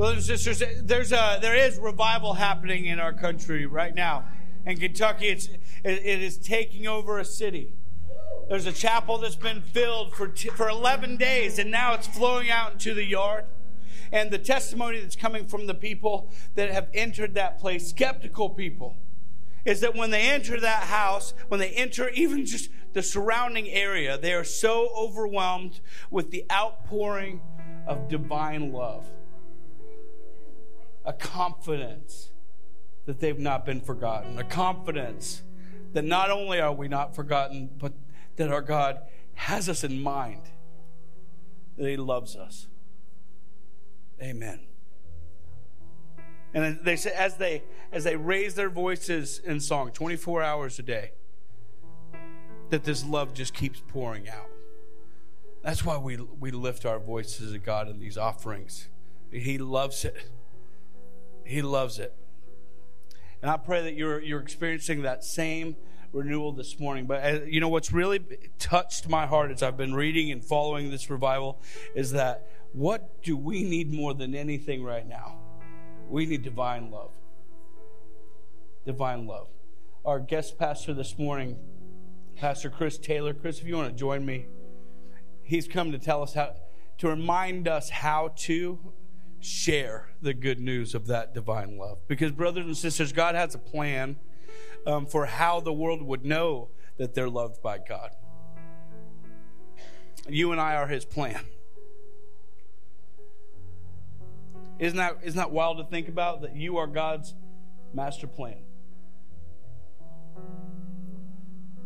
Brothers and sisters, there's a, there is revival happening in our country right now. In Kentucky, it's, it, is taking over a city. There's a chapel that's been filled for, t- for 11 days, and now it's flowing out into the yard. And the testimony that's coming from the people that have entered that place, skeptical people, is that when they enter that house, when they enter even just the surrounding area, they are so overwhelmed with the outpouring of divine love, a confidence that they've not been forgotten, a confidence that not only are we not forgotten, but that our God has us in mind, that He loves us. Amen. And they say as they as they raise their voices in song 24 hours a day, that this love just keeps pouring out. That's why we we lift our voices to God in these offerings. He loves it. He loves it. And I pray that you're you're experiencing that same renewal this morning. But uh, you know what's really touched my heart as I've been reading and following this revival is that what do we need more than anything right now? We need divine love. Divine love. Our guest pastor this morning, Pastor Chris Taylor. Chris, if you want to join me, he's come to tell us how, to remind us how to share the good news of that divine love. Because, brothers and sisters, God has a plan um, for how the world would know that they're loved by God. You and I are his plan. Isn't that, isn't that wild to think about? That you are God's master plan.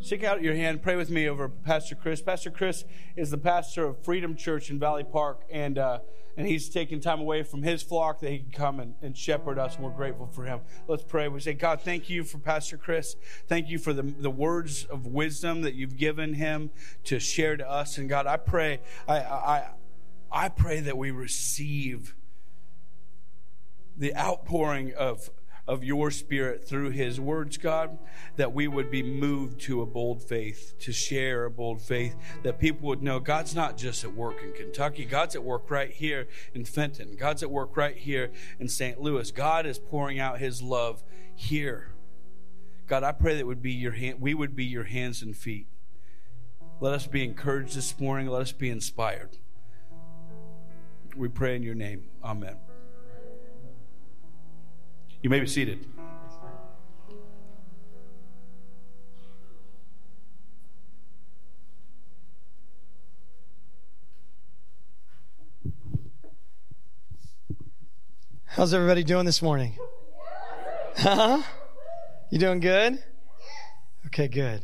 Stick out your hand, pray with me over Pastor Chris. Pastor Chris is the pastor of Freedom Church in Valley Park, and uh, and he's taking time away from his flock that he can come and, and shepherd us, and we're grateful for him. Let's pray. We say, God, thank you for Pastor Chris. Thank you for the, the words of wisdom that you've given him to share to us. And God, I pray, I, I, I pray that we receive the outpouring of, of your spirit through his words, God, that we would be moved to a bold faith, to share a bold faith, that people would know God's not just at work in Kentucky, God's at work right here in Fenton, God's at work right here in St. Louis. God is pouring out his love here. God, I pray that would be your hand, we would be your hands and feet. Let us be encouraged this morning. Let us be inspired. We pray in your name. Amen. You may be seated. How's everybody doing this morning? Huh? You doing good? Okay, good.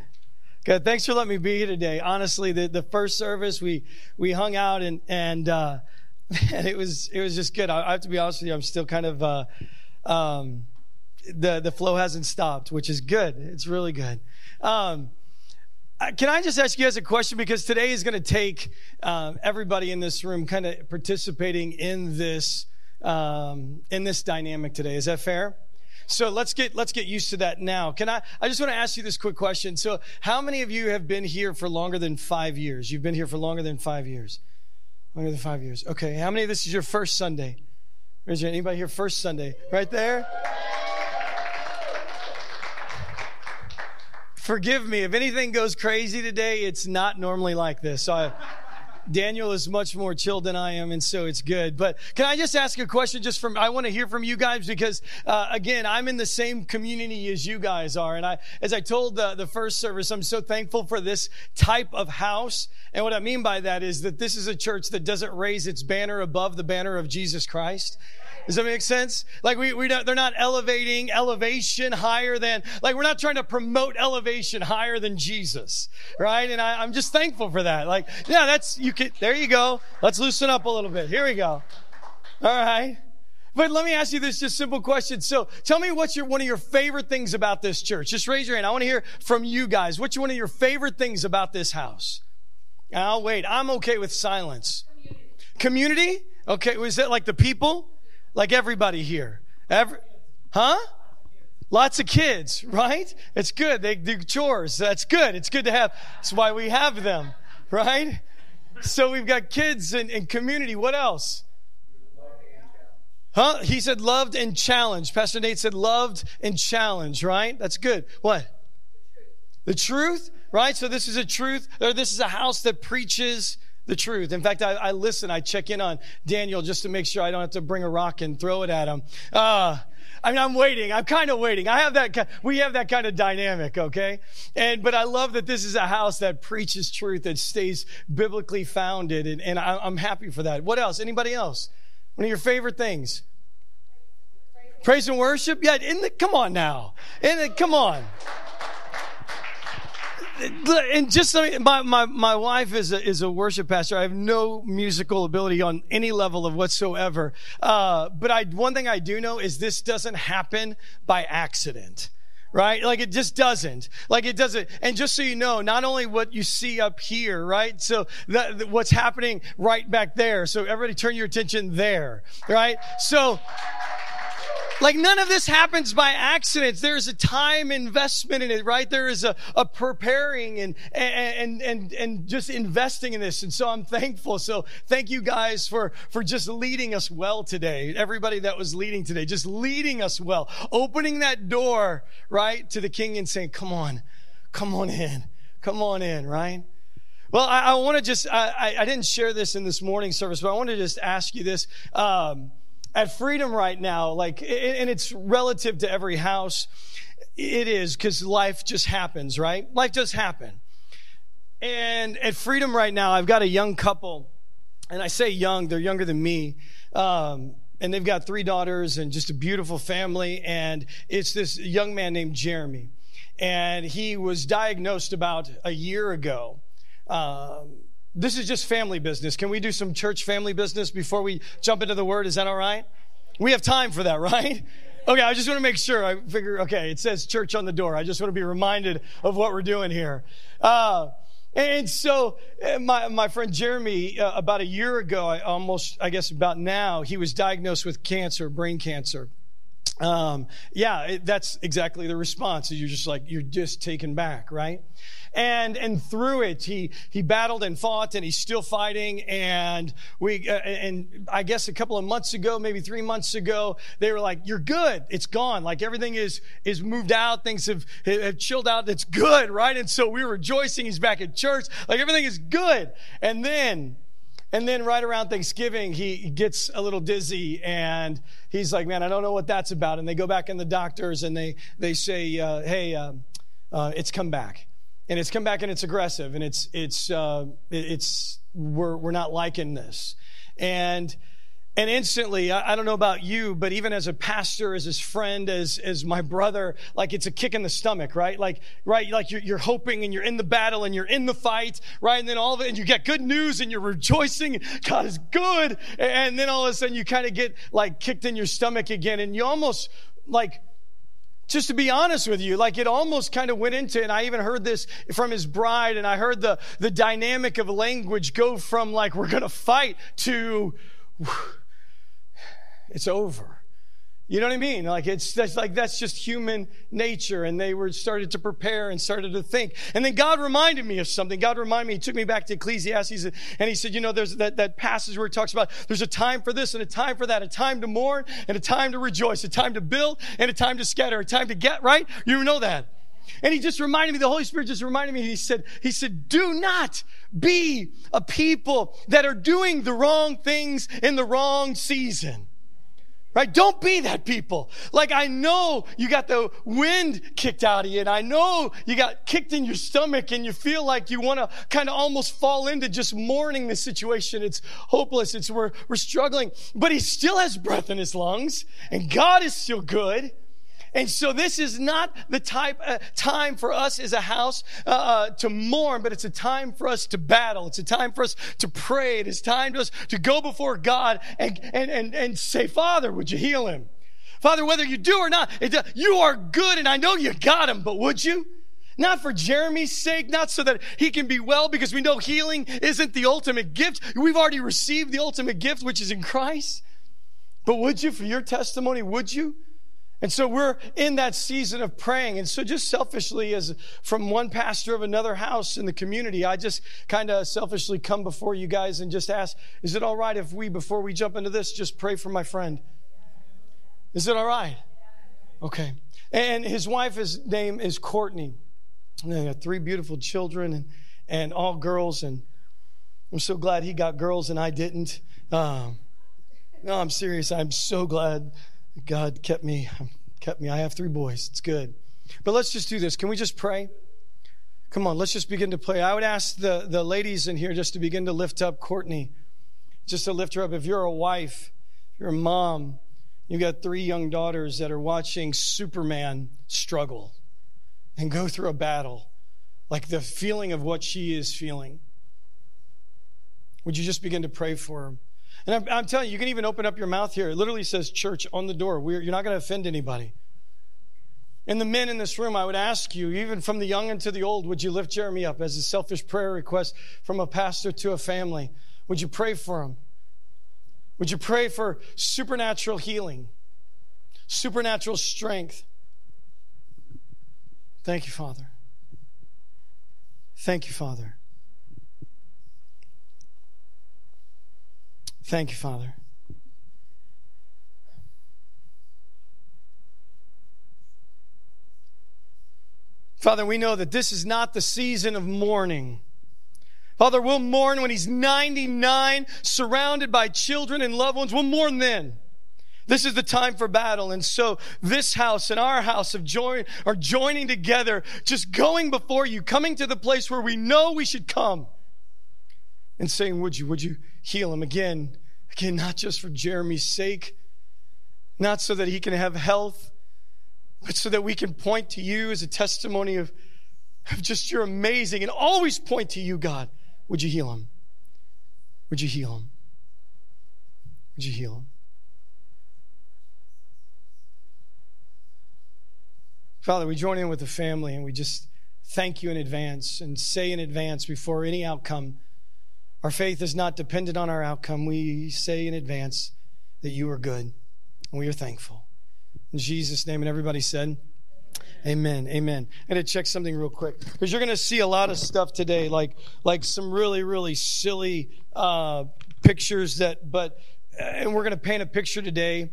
Good. Thanks for letting me be here today. Honestly, the, the first service we we hung out and and uh, and it was it was just good. I, I have to be honest with you. I'm still kind of uh, um, the the flow hasn't stopped, which is good. It's really good. Um, can I just ask you guys a question? Because today is going to take um, everybody in this room kind of participating in this um, in this dynamic today. Is that fair? So let's get let's get used to that now. Can I? I just want to ask you this quick question. So, how many of you have been here for longer than five years? You've been here for longer than five years. Longer than five years. Okay. How many of this is your first Sunday? Raise your anybody here first Sunday? Right there? Forgive me. If anything goes crazy today, it's not normally like this. So I, Daniel is much more chilled than I am, and so it's good. But can I just ask a question? Just from I want to hear from you guys because uh, again, I'm in the same community as you guys are, and I, as I told the, the first service, I'm so thankful for this type of house. And what I mean by that is that this is a church that doesn't raise its banner above the banner of Jesus Christ. Does that make sense? Like we, we don't, they're not elevating elevation higher than, like we're not trying to promote elevation higher than Jesus, right? And I, I'm just thankful for that. Like, yeah, that's, you can, there you go. Let's loosen up a little bit. Here we go. All right. But let me ask you this just simple question. So tell me what's your, one of your favorite things about this church. Just raise your hand. I want to hear from you guys. What's one of your favorite things about this house? I'll wait. I'm okay with silence. Community? Community? Okay. Was that like the people? Like everybody here. Every, huh? Lots of kids, right? It's good. They do chores. That's good. It's good to have. That's why we have them, right? So we've got kids and, and community. What else? Huh? He said loved and challenged. Pastor Nate said loved and challenged, right? That's good. What? The truth, right? So this is a truth, or this is a house that preaches the truth. In fact, I, I listen, I check in on Daniel just to make sure I don't have to bring a rock and throw it at him. Uh, I mean, I'm waiting. I'm kind of waiting. I have that. We have that kind of dynamic, okay? And but I love that this is a house that preaches truth that stays biblically founded, and, and I, am happy for that. What else? Anybody else? One of your favorite things? Praise and worship. Yeah. In the, come on now. In the, come on and just my, my, my wife is a, is a worship pastor. I have no musical ability on any level of whatsoever. Uh, but I, one thing I do know is this doesn't happen by accident right? Like it just doesn't. Like it doesn't. And just so you know, not only what you see up here, right? So what's happening right back there. So everybody turn your attention there, right? So like none of this happens by accident. There is a time investment in it, right? There is a, a preparing and, and, and, and just investing in this. And so I'm thankful. So thank you guys for, for just leading us well today. Everybody that was leading today, just leading us well, opening that door, right, to the king and saying, come on, come on in, come on in, right? Well, I, I want to just, I, I didn't share this in this morning service, but I want to just ask you this. Um, at Freedom right now, like, and it's relative to every house, it is because life just happens, right? Life does happen. And at Freedom right now, I've got a young couple, and I say young, they're younger than me. Um, and they've got three daughters and just a beautiful family. And it's this young man named Jeremy. And he was diagnosed about a year ago. Um, this is just family business. Can we do some church family business before we jump into the word? Is that all right? We have time for that, right? Okay, I just want to make sure. I figure, okay, it says church on the door. I just want to be reminded of what we're doing here. Uh, and so, uh, my, my friend Jeremy, uh, about a year ago, I almost, I guess about now, he was diagnosed with cancer, brain cancer. Um, yeah, it, that's exactly the response. You're just like, you're just taken back, right? And and through it he he battled and fought and he's still fighting. And we uh, and I guess a couple of months ago maybe 3 months ago they were like you're good. It's gone. Like everything is is moved out. Things have have chilled out. It's good right? And so we were rejoicing. He's back at church. Like everything is good. And then and then right around Thanksgiving, he gets a little dizzy and he's like, man, I don't know what that's about. And they go back in the doctors and they, they say, uh, hey, uh, uh, it's come back and it's come back and it's aggressive and it's it's uh, it's we're we're not liking this. And and instantly I, I, don't know about you but even as a pastor as his friend as as my brother like it's a kick in the stomach right? Like right like you're, you're hoping and you're in the battle and you're in the fight right? And then all of it and you get good news and you're rejoicing god is good. And then all of a sudden you kind of get like kicked in your stomach again and you almost like just to be honest with you, like it almost kind of went into, and I even heard this from his bride, and I heard the, the dynamic of language go from like, we're going to fight to, it's over. You know what I mean? Like it's that's like that's just human nature. And they were started to prepare and started to think. And then God reminded me of something. God reminded me, he took me back to Ecclesiastes and he said, you know, there's that, that passage where he talks about there's a time for this and a time for that, a time to mourn and a time to rejoice, a time to build and a time to scatter, a time to get right. You know that. And he just reminded me, the Holy Spirit just reminded me, he said, he said, do not be a people that are doing the wrong things in the wrong season. Right? Don't be that people. Like, I know you got the wind kicked out of you, and I know you got kicked in your stomach, and you feel like you want to kind of almost fall into just mourning the situation. It's hopeless. It's we're, we're struggling. But he still has breath in his lungs, and God is still good. And so this is not the type uh, time for us as a house uh, uh, to mourn, but it's a time for us to battle. It's a time for us to pray. It is time for us to go before God and, and, and, and say, Father, would you heal him? Father, whether you do or not, it, you are good and I know you got him, but would you? Not for Jeremy's sake, not so that he can be well, because we know healing isn't the ultimate gift. We've already received the ultimate gift, which is in Christ. But would you, for your testimony, would you? And so we're in that season of praying. And so just selfishly, as from one pastor of another house in the community, I just kind of selfishly come before you guys and just ask, is it all right if we, before we jump into this, just pray for my friend? Is it all right? Okay. And his wife's name is Courtney. And they got three beautiful children and, and all girls. And I'm so glad he got girls and I didn't. Um, no, I'm serious. I'm so glad God kept me. Kept me. I have three boys. It's good. But let's just do this. Can we just pray? Come on, let's just begin to pray. I would ask the, the ladies in here just to begin to lift up Courtney, just to lift her up. If you're a wife, you're a mom, you've got three young daughters that are watching Superman struggle and go through a battle, like the feeling of what she is feeling. Would you just begin to pray for her? And I'm, I'm telling you, you can even open up your mouth here. It literally says church on the door. We're, you're not going to offend anybody. And the men in this room, I would ask you, even from the young and to the old, would you lift Jeremy up as a selfish prayer request from a pastor to a family? Would you pray for him? Would you pray for supernatural healing, supernatural strength? Thank you, Father. Thank you, Father. Thank you, Father. Father, we know that this is not the season of mourning. Father, we'll mourn when he's 99, surrounded by children and loved ones. We'll mourn then. This is the time for battle. And so this house and our house of joy are joining together, just going before you, coming to the place where we know we should come and saying, would you, would you heal him again? Again, not just for Jeremy's sake, not so that he can have health, but so that we can point to you as a testimony of, of just your amazing and always point to you, God. Would you heal him? Would you heal him? Would you heal him? Father, we join in with the family and we just thank you in advance and say in advance before any outcome. Our faith is not dependent on our outcome. We say in advance that you are good and we are thankful. In Jesus' name, and everybody said, Amen. Amen. I to check something real quick because you're going to see a lot of stuff today, like like some really really silly uh, pictures that, but and we're going to paint a picture today,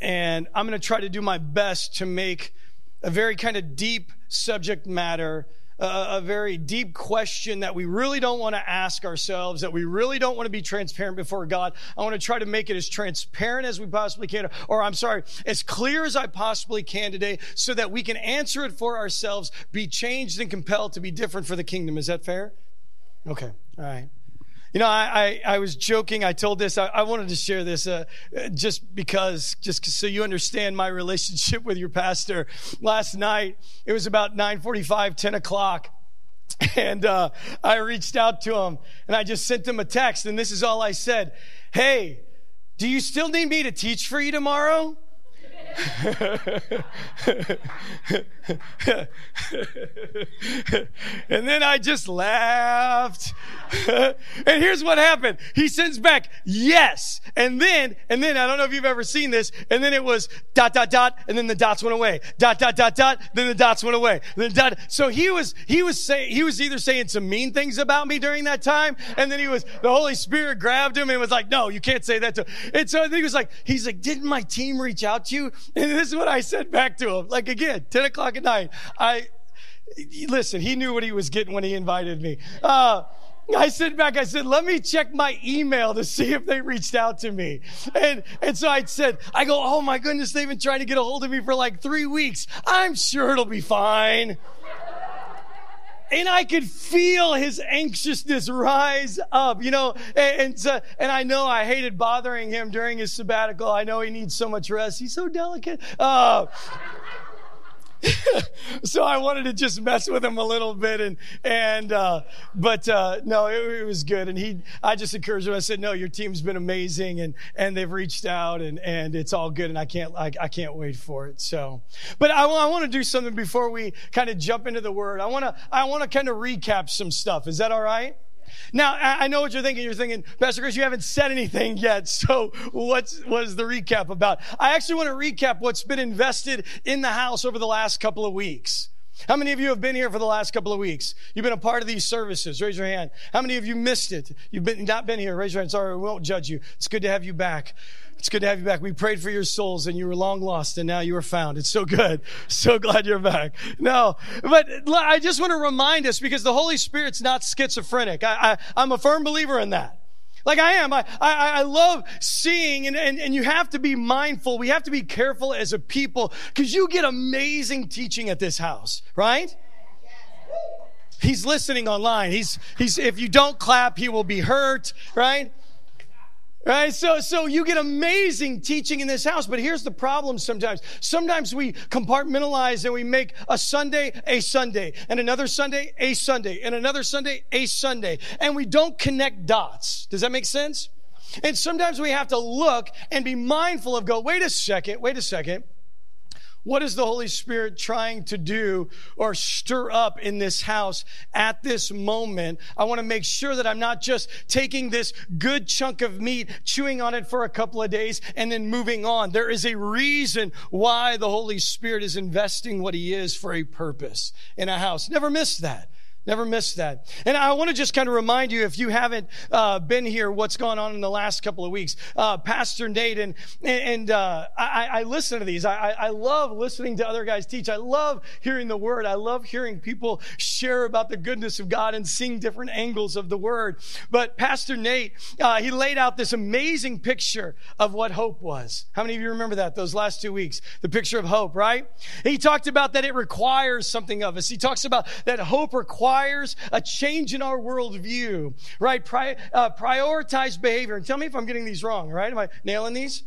and I'm going to try to do my best to make a very kind of deep subject matter a, very deep question that we really don't want to ask ourselves, that we really don't want to be transparent before God. I want to try to make it as transparent as we possibly can, or I'm sorry, as clear as I possibly can today, so that we can answer it for ourselves, be changed and compelled to be different for the kingdom. Is that fair? Okay. All right. You know, I, I, I, was joking. I told this. I, I wanted to share this uh, just because, just so you understand my relationship with your pastor. Last night, it was about 9:45, 10 o'clock. And uh, I reached out to him and I just sent him a text. And this is all I said Hey, do you still need me to teach for you tomorrow? and then I just laughed. and here's what happened. He sends back, yes. And then, and then, I don't know if you've ever seen this, and then it was dot, dot, dot, and then the dots went away. Dot, dot, dot, dot, then the dots went away. Then dot. So he was, he was saying, he was either saying some mean things about me during that time, and then he was, the Holy Spirit grabbed him and was like, no, you can't say that to him. And so he was like, he's like, didn't my team reach out to you? And this is what I said back to him. Like again, 10 o'clock at night. I, listen, he knew what he was getting when he invited me. Uh, I said back, I said, let me check my email to see if they reached out to me. And, and so I said, I go, oh my goodness, they've been trying to get a hold of me for like three weeks. I'm sure it'll be fine. And I could feel his anxiousness rise up, you know, and, and, and I know I hated bothering him during his sabbatical. I know he needs so much rest. He's so delicate. Uh, so I wanted to just mess with him a little bit, and and uh, but uh, no, it, it, was good. And he, I just encouraged him. I said, "No, your team's been amazing, and and they've reached out, and and it's all good, and I can't I, I can't wait for it." So, but I, I want to do something before we kind of jump into the word. I want to I want to kind of recap some stuff. Is that all right? Now, I know what you're thinking. You're thinking, Pastor Chris, you haven't said anything yet. So what's, what is the recap about? I actually want to recap what's been invested in the house over the last couple of weeks. How many of you have been here for the last couple of weeks? You've been a part of these services. Raise your hand. How many of you missed it? You've been, not been here. Raise your hand. Sorry, we won't judge you. It's good to have you back. It's good to have you back. We prayed for your souls and you were long lost and now you are found. It's so good. So glad you're back. No, but I just want to remind us because the Holy Spirit's not schizophrenic. I, I, I'm a firm believer in that. Like I am. I, I, I love seeing and, and, and you have to be mindful. We have to be careful as a people because you get amazing teaching at this house, right? He's listening online. He's, he's, if you don't clap, he will be hurt, right? Right? So, so you get amazing teaching in this house, but here's the problem sometimes. Sometimes we compartmentalize and we make a Sunday a Sunday, and another Sunday a Sunday, and another Sunday a Sunday, and we don't connect dots. Does that make sense? And sometimes we have to look and be mindful of go, wait a second, wait a second. What is the Holy Spirit trying to do or stir up in this house at this moment? I want to make sure that I'm not just taking this good chunk of meat, chewing on it for a couple of days, and then moving on. There is a reason why the Holy Spirit is investing what He is for a purpose in a house. Never miss that. Never miss that. And I want to just kind of remind you, if you haven't uh, been here, what's gone on in the last couple of weeks. Uh, Pastor Nate and and uh, I, I, listen to these. I, I love listening to other guys teach. I love hearing the word. I love hearing people share about the goodness of God and seeing different angles of the word. But Pastor Nate, uh, he laid out this amazing picture of what hope was. How many of you remember that those last two weeks? The picture of hope, right? He talked about that it requires something of us. He talks about that hope requires requires a change in our worldview, right? Pri- uh, prioritize behavior. And tell me if I'm getting these wrong, right? Am I nailing these?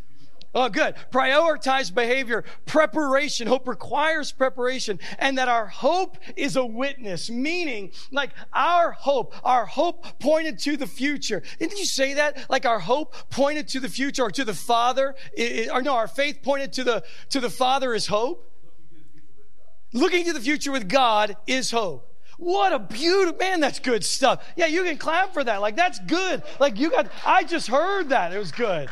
Oh, good. Prioritize behavior. Preparation. Hope requires preparation. And that our hope is a witness, meaning like our hope, our hope pointed to the future. Didn't you say that? Like our hope pointed to the future or to the Father, or no, our faith pointed to the, to the Father is hope. Looking to the future with God is hope. What a beautiful, man, that's good stuff. Yeah, you can clap for that. Like, that's good. Like, you got, I just heard that. It was good.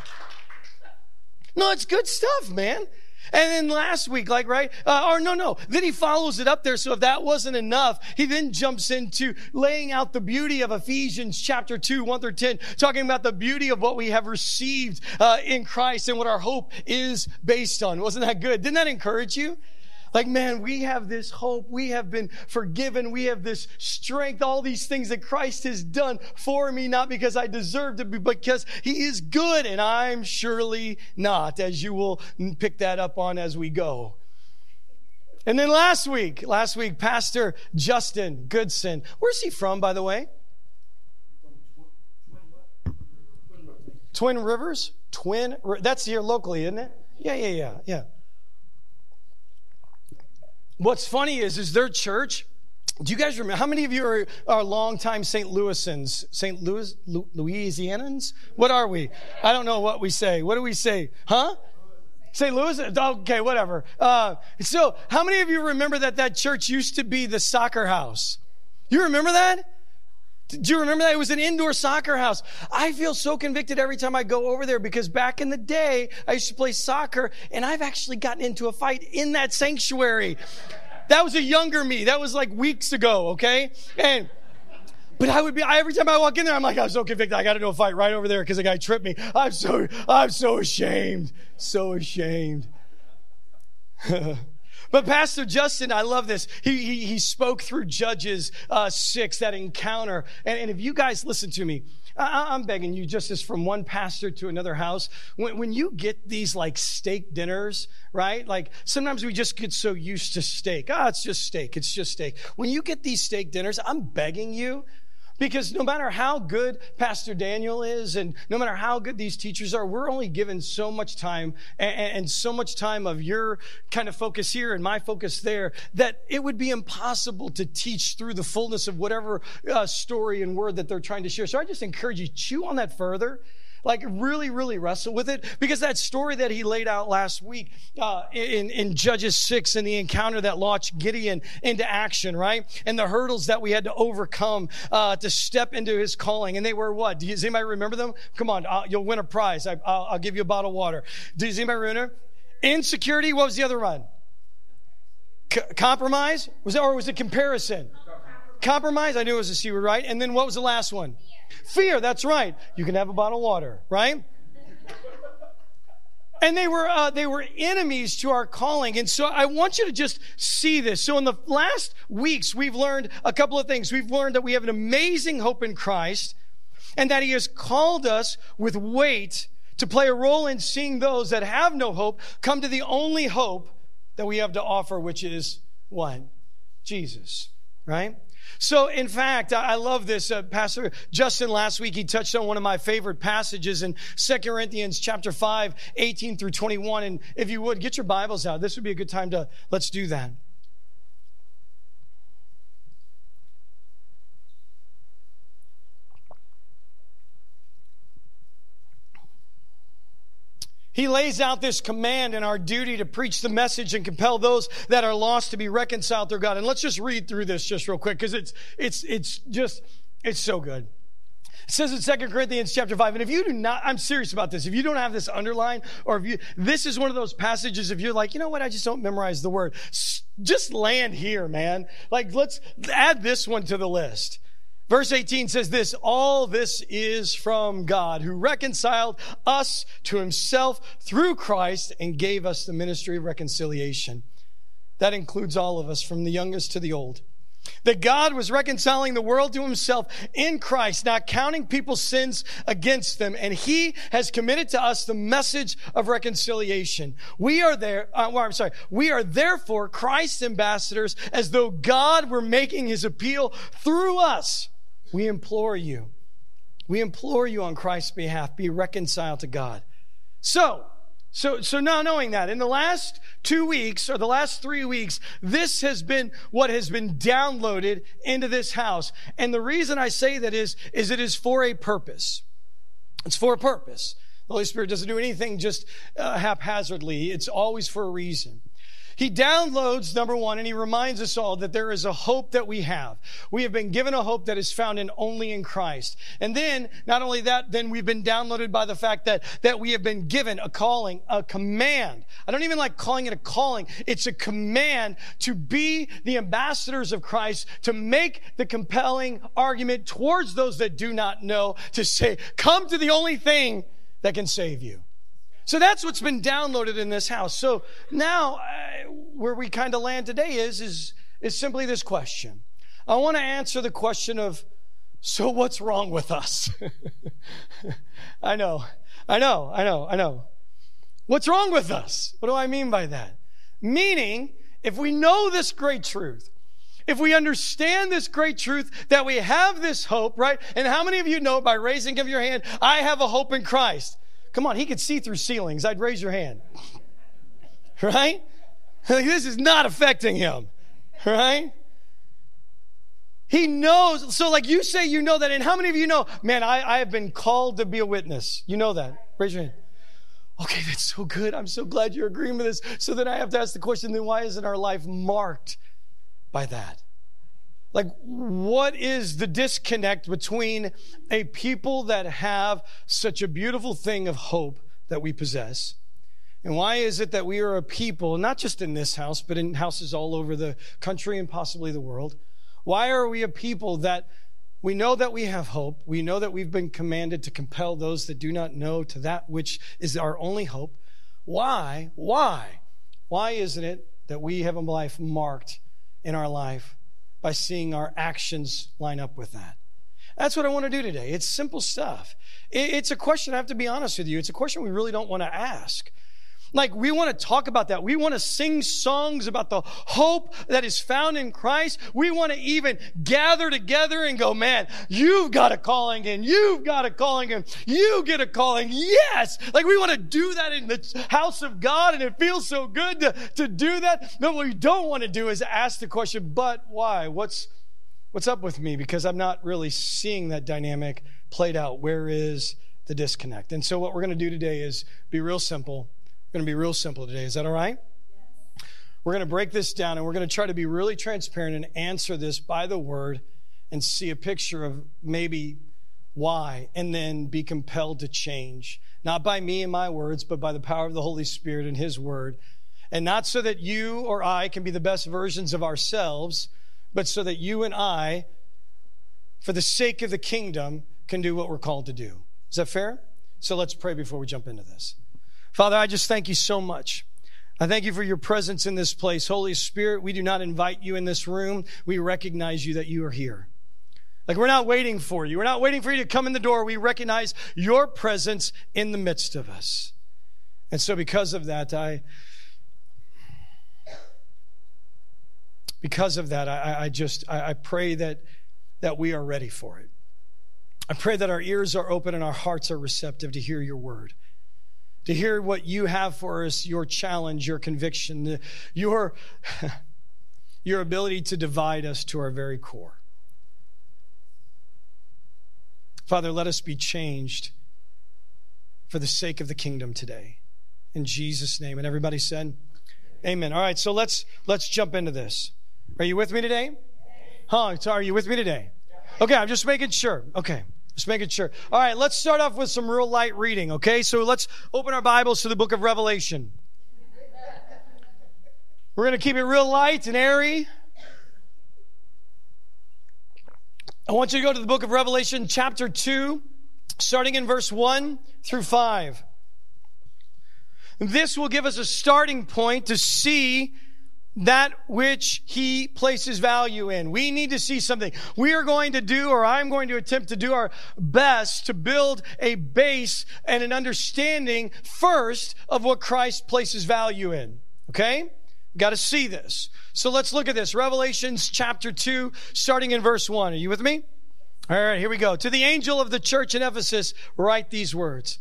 No, it's good stuff, man. And then last week, like, right? Uh, or no, no. Then he follows it up there. So if that wasn't enough, he then jumps into laying out the beauty of Ephesians chapter 2, 1 through 10, talking about the beauty of what we have received uh, in Christ and what our hope is based on. Wasn't that good? Didn't that encourage you? Like, man, we have this hope. We have been forgiven. We have this strength, all these things that Christ has done for me, not because I deserve to be, but because he is good and I'm surely not, as you will pick that up on as we go. And then last week, last week, Pastor Justin Goodson, where's he from, by the way? Twin Rivers? Twin, that's here locally, isn't it? Yeah, yeah, yeah, yeah. What's funny is, is their church. Do you guys remember? How many of you are, are longtime St. Louisans? St. Louis, Louisianans? What are we? I don't know what we say. What do we say? Huh? St. Louis? Okay, whatever. Uh, so, how many of you remember that that church used to be the soccer house? You remember that? Do you remember that? It was an indoor soccer house. I feel so convicted every time I go over there because back in the day, I used to play soccer and I've actually gotten into a fight in that sanctuary. That was a younger me. That was like weeks ago, okay? And but I would be I, every time I walk in there, I'm like, I'm so convicted. I got to do a fight right over there because the guy tripped me. I'm so I'm so ashamed, so ashamed. But Pastor Justin, I love this. He, he, he spoke through Judges uh, 6, that encounter. And, and if you guys listen to me, I, am begging you, just as from one pastor to another house, when, when you get these like steak dinners, right? Like sometimes we just get so used to steak. Ah, oh, it's just steak. It's just steak. When you get these steak dinners, I'm begging you because no matter how good Pastor Daniel is, and no matter how good these teachers are, we're only given so much time and, and, so much time of your kind of focus here and my focus there that it would be impossible to teach through the fullness of whatever uh, story and word that they're trying to share. So I just encourage you, chew on that further like really, really wrestle with it because that story that he laid out last week uh, in, in Judges 6 and the encounter that launched Gideon into action, right? And the hurdles that we had to overcome uh, to step into his calling. And they were what? Does anybody remember them? Come on, I'll, you'll win a prize. I, will give you a bottle of water. Does anybody remember? Insecurity. What was the other one? C- compromise? Was it, or was it comparison? Compromise. I knew it was a C word, right? And then what was the last one? Fear, that's right. You can have a bottle of water, right? and they were uh, they were enemies to our calling and so i want you to just see this so in the last weeks we've learned a couple of things we've learned that we have an amazing hope in christ and that he has called us with weight to play a role in seeing those that have no hope come to the only hope that we have to offer which is what jesus right so, in fact, I love this. Uh, Pastor Justin last week, he touched on one of my favorite passages in 2 Corinthians chapter 5, 18 through 21. And if you would, get your Bibles out. This would be a good time to let's do that. He lays out this command and our duty to preach the message and compel those that are lost to be reconciled through God. And let's just read through this just real quick because it's, it's, it's just, it's so good. It says in Second Corinthians chapter 5, and if you do not, I'm serious about this. If you don't have this underlined, or if you, this is one of those passages, if you're like, you know what, I just don't memorize the word, just land here, man. Like, let's add this one to the list. Verse 18 says this, all this is from God who reconciled us to himself through Christ and gave us the ministry of reconciliation. That includes all of us from the youngest to the old. That God was reconciling the world to himself in Christ, not counting people's sins against them. And he has committed to us the message of reconciliation. We are there, uh, well, I'm sorry, we are therefore Christ's ambassadors as though God were making his appeal through us. We implore you, we implore you on Christ's behalf, be reconciled to God. So, so, so now knowing that, in the last two weeks or the last three weeks, this has been what has been downloaded into this house. And the reason I say that is, is it is for a purpose. It's for a purpose. The Holy Spirit doesn't do anything just uh, haphazardly. It's always for a reason. He downloads, number one, and he reminds us all that there is a hope that we have. We have been given a hope that is found in only in Christ. And then, not only that, then we've been downloaded by the fact that, that we have been given a calling, a command. I don't even like calling it a calling. It's a command to be the ambassadors of Christ, to make the compelling argument towards those that do not know, to say, come to the only thing that can save you. So that's what's been downloaded in this house. So now, uh, where we kind of land today is, is, is simply this question. I want to answer the question of, so what's wrong with us? I know, I know, I know, I know. What's wrong with us? What do I mean by that? Meaning, if we know this great truth, if we understand this great truth that we have this hope, right? And how many of you know by raising of your hand, I have a hope in Christ? Come on, he could see through ceilings. I'd raise your hand. Right? this is not affecting him. Right? He knows. So, like you say, you know that. And how many of you know, man, I, I have been called to be a witness? You know that. Raise your hand. Okay, that's so good. I'm so glad you're agreeing with this. So then I have to ask the question then why isn't our life marked by that? Like, what is the disconnect between a people that have such a beautiful thing of hope that we possess? And why is it that we are a people, not just in this house, but in houses all over the country and possibly the world? Why are we a people that we know that we have hope? We know that we've been commanded to compel those that do not know to that which is our only hope. Why? Why? Why isn't it that we have a life marked in our life by seeing our actions line up with that. That's what I want to do today. It's simple stuff. It's a question, I have to be honest with you, it's a question we really don't want to ask. Like, we want to talk about that. We want to sing songs about the hope that is found in Christ. We want to even gather together and go, man, you've got a calling and you've got a calling and you get a calling. Yes. Like, we want to do that in the house of God and it feels so good to, to do that. But what we don't want to do is ask the question, but why? What's, what's up with me? Because I'm not really seeing that dynamic played out. Where is the disconnect? And so what we're going to do today is be real simple going to be real simple today. Is that all right? Yes. We're going to break this down and we're going to try to be really transparent and answer this by the word and see a picture of maybe why and then be compelled to change. Not by me and my words, but by the power of the Holy Spirit and His word. And not so that you or I can be the best versions of ourselves, but so that you and I, for the sake of the kingdom, can do what we're called to do. Is that fair? So let's pray before we jump into this. Father, I just thank you so much. I thank you for your presence in this place. Holy Spirit, we do not invite you in this room. We recognize you that you are here. Like we're not waiting for you. We're not waiting for you to come in the door. We recognize your presence in the midst of us. And so because of that, I because of that, I, I just I, I pray that that we are ready for it. I pray that our ears are open and our hearts are receptive to hear your word, to hear what you have for us, your challenge, your conviction, your, your ability to divide us to our very core. Father, let us be changed for the sake of the kingdom today. In Jesus' name. And everybody said, Amen. All right, so let's let's jump into this. Are you with me today? Huh? Are you with me today? Okay, I'm just making sure. Okay. Just making sure. All right, let's start off with some real light reading, okay? So let's open our Bibles to the book of Revelation. We're going to keep it real light and airy. I want you to go to the book of Revelation, chapter 2, starting in verse 1 through 5. This will give us a starting point to see that which he places value in. We need to see something. We are going to do, or I'm going to attempt to do our best to build a base and an understanding first of what Christ places value in. Okay? Got to see this. So let's look at this. Revelations chapter 2, starting in verse 1. Are you with me? All right, here we go. To the angel of the church in Ephesus, write these words.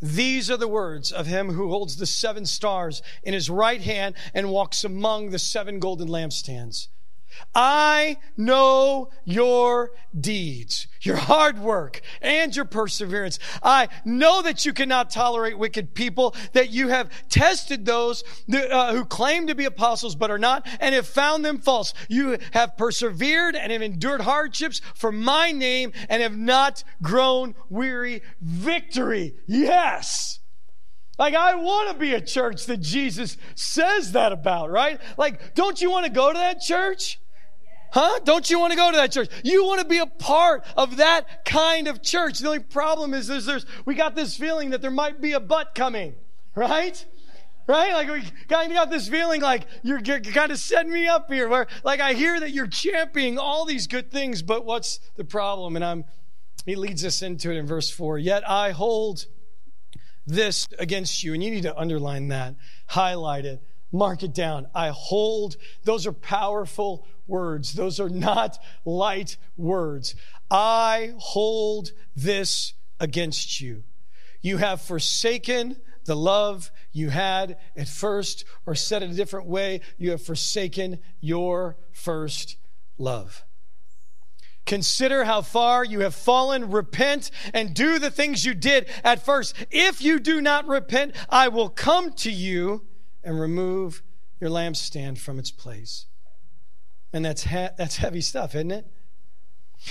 These are the words of him who holds the seven stars in his right hand and walks among the seven golden lampstands. I know your deeds, your hard work, and your perseverance. I know that you cannot tolerate wicked people, that you have tested those uh, who claim to be apostles but are not, and have found them false. You have persevered and have endured hardships for my name and have not grown weary. Victory, yes! Like, I want to be a church that Jesus says that about, right? Like, don't you want to go to that church? Huh? Don't you want to go to that church? You want to be a part of that kind of church. The only problem is there's, there's we got this feeling that there might be a butt coming, right? Right? Like we kind of got this feeling like you're, you're kind of setting me up here where like I hear that you're championing all these good things, but what's the problem? And I'm, he leads us into it in verse four. Yet I hold this against you. And you need to underline that, highlight it, mark it down. I hold, those are powerful words. Those are not light words. I hold this against you. You have forsaken the love you had at first, or said it a different way, you have forsaken your first love. Consider how far you have fallen. Repent and do the things you did at first. If you do not repent, I will come to you and remove your lampstand from its place. And that's, he- that's heavy stuff, isn't it?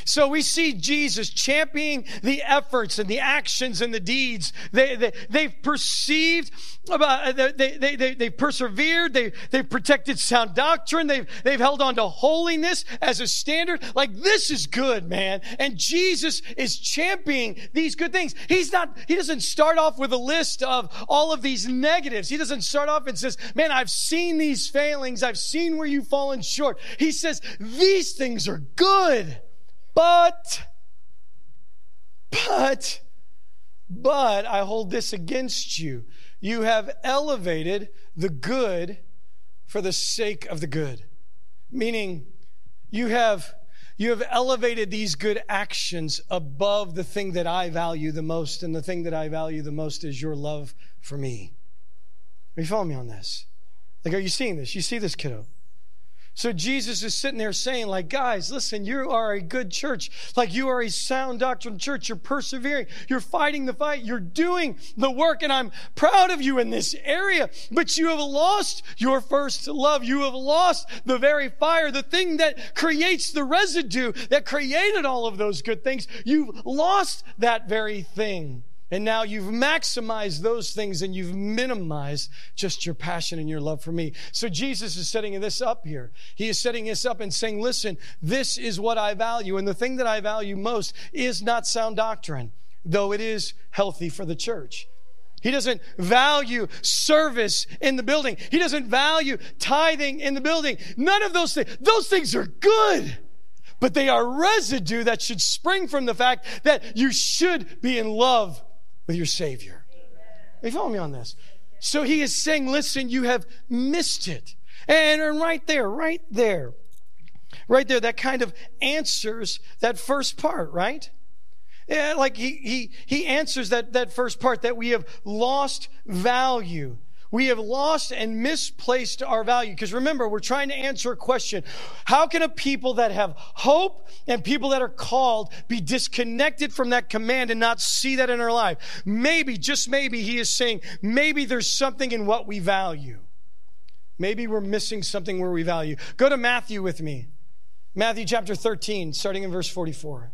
So we see Jesus championing the efforts and the actions and the deeds. They, they, they've perceived, uh, about, they, they, they, they've persevered, they, they've protected sound doctrine, they've, they've held on to holiness as a standard. Like, this is good, man. And Jesus is championing these good things. He's not, he doesn't start off with a list of all of these negatives. He doesn't start off and says, man, I've seen these failings, I've seen where you've fallen short. He says, these things are good. But, but, but I hold this against you. You have elevated the good for the sake of the good. Meaning, you have you have elevated these good actions above the thing that I value the most, and the thing that I value the most is your love for me. Are you following me on this? Like, are you seeing this? You see this, kiddo? So Jesus is sitting there saying, like, guys, listen, you are a good church. Like, you are a sound doctrine church. You're persevering. You're fighting the fight. You're doing the work. And I'm proud of you in this area. But you have lost your first love. You have lost the very fire, the thing that creates the residue that created all of those good things. You've lost that very thing. And now you've maximized those things and you've minimized just your passion and your love for me. So Jesus is setting this up here. He is setting this up and saying, listen, this is what I value. And the thing that I value most is not sound doctrine, though it is healthy for the church. He doesn't value service in the building. He doesn't value tithing in the building. None of those things. Those things are good, but they are residue that should spring from the fact that you should be in love with your Savior. Are you follow me on this? So he is saying, listen, you have missed it. And right there, right there, right there, that kind of answers that first part, right? Yeah, like he, he, he answers that, that first part that we have lost value. We have lost and misplaced our value. Because remember, we're trying to answer a question. How can a people that have hope and people that are called be disconnected from that command and not see that in our life? Maybe, just maybe, he is saying, maybe there's something in what we value. Maybe we're missing something where we value. Go to Matthew with me. Matthew chapter 13, starting in verse 44.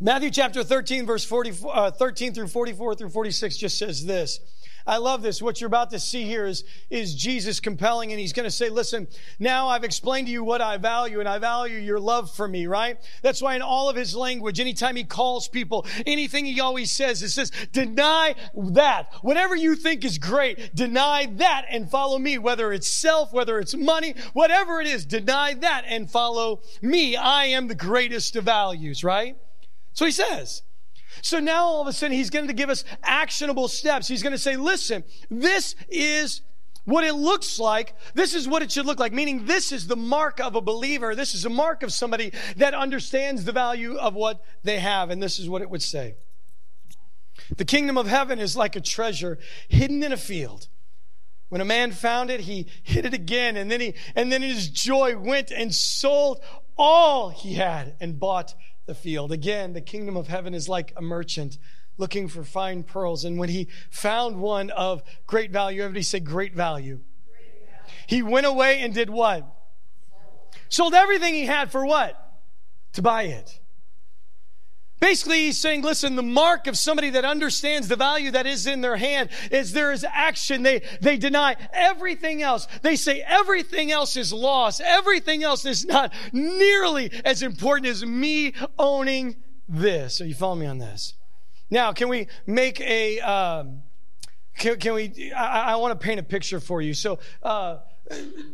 Matthew chapter 13, verse 40, uh, 13 through 44 through 46 just says this. I love this. What you're about to see here is, is Jesus compelling, and he's going to say, Listen, now I've explained to you what I value, and I value your love for me, right? That's why in all of his language, anytime he calls people, anything he always says, it says, Deny that. Whatever you think is great, deny that and follow me, whether it's self, whether it's money, whatever it is, deny that and follow me. I am the greatest of values, right? So he says. So now all of a sudden he's going to give us actionable steps. He's going to say, listen, this is what it looks like. This is what it should look like. Meaning this is the mark of a believer. This is a mark of somebody that understands the value of what they have. And this is what it would say. The kingdom of heaven is like a treasure hidden in a field. When a man found it, he hid it again, and then he, and then his joy went and sold all he had and bought the field. Again, the kingdom of heaven is like a merchant looking for fine pearls. And when he found one of great value, everybody say great value. Great value. He went away and did what? Sold everything he had for what? To buy it. Basically, he's saying, listen, the mark of somebody that understands the value that is in their hand is there is action. They, they deny everything else. They say everything else is lost. Everything else is not nearly as important as me owning this. Are you following me on this? Now, can we make a, um, can, can we, I, I want to paint a picture for you. So, uh,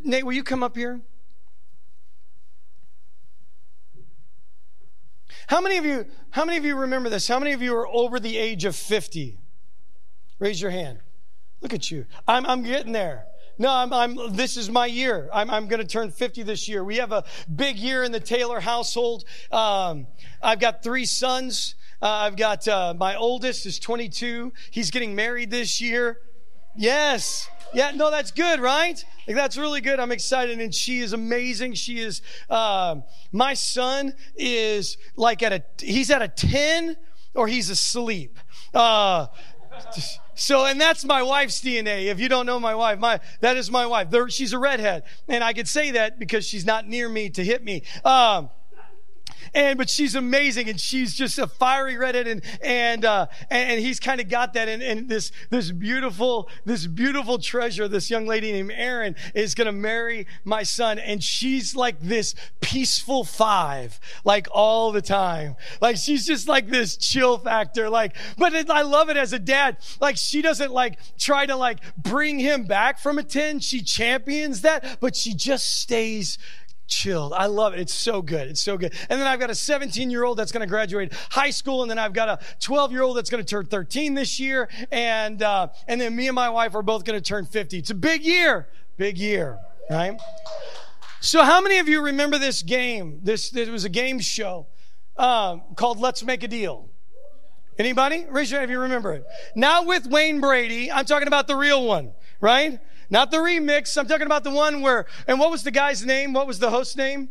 Nate, will you come up here? How many of you, how many of you remember this? How many of you are over the age of 50? Raise your hand. Look at you. I'm, I'm getting there. No, I'm, I'm, this is my year. I'm, I'm going to turn 50 this year. We have a big year in the Taylor household. Um, I've got three sons. Uh, I've got, uh, my oldest is 22. He's getting married this year. Yes. Yeah, no, that's good, right? Like, that's really good. I'm excited. And she is amazing. She is, uh, my son is like at a, he's at a 10 or he's asleep. Uh, so, and that's my wife's DNA. If you don't know my wife, my, that is my wife. There, she's a redhead. And I could say that because she's not near me to hit me. Um, and but she's amazing, and she's just a fiery redhead, and and uh, and, he's kind of got that, and, and this this beautiful this beautiful treasure, this young lady named Erin is going to marry my son, and she's like this peaceful five, like all the time, like she's just like this chill factor, like. But it, I love it as a dad, like she doesn't like try to like bring him back from a ten, she champions that, but she just stays chilled. I love it. It's so good. It's so good. And then I've got a 17 year old that's going to graduate high school, and then I've got a 12 year old that's going to turn 13 this year, and uh, and then me and my wife are both going to turn 50. It's a big year, big year, right? So, how many of you remember this game? This it was a game show um, called Let's Make a Deal. Anybody? Raise your hand if you remember it. Not with Wayne Brady. I'm talking about the real one, right? Not the remix. I'm talking about the one where, and what was the guy's name? What was the host's name?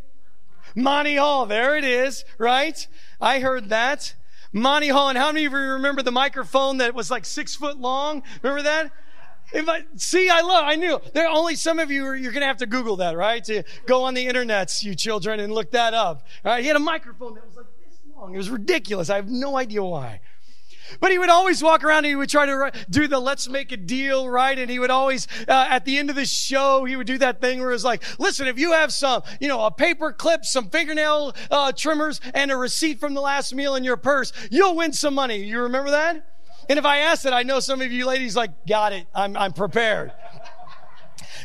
Monty Hall. There it is, right? I heard that. Monty Hall. And how many of you remember the microphone that was like six foot long? Remember that? If I, see, I love, I knew. There are only some of you, are, you're going to have to Google that, right? To go on the internets, you children, and look that up. All right? He had a microphone that was like this long. It was ridiculous. I have no idea why. But he would always walk around and he would try to do the let's make a deal, right? And he would always, uh, at the end of the show, he would do that thing where it was like, listen, if you have some, you know, a paper clip, some fingernail uh, trimmers, and a receipt from the last meal in your purse, you'll win some money. You remember that? And if I ask it, I know some of you ladies like, got it. I'm, I'm prepared.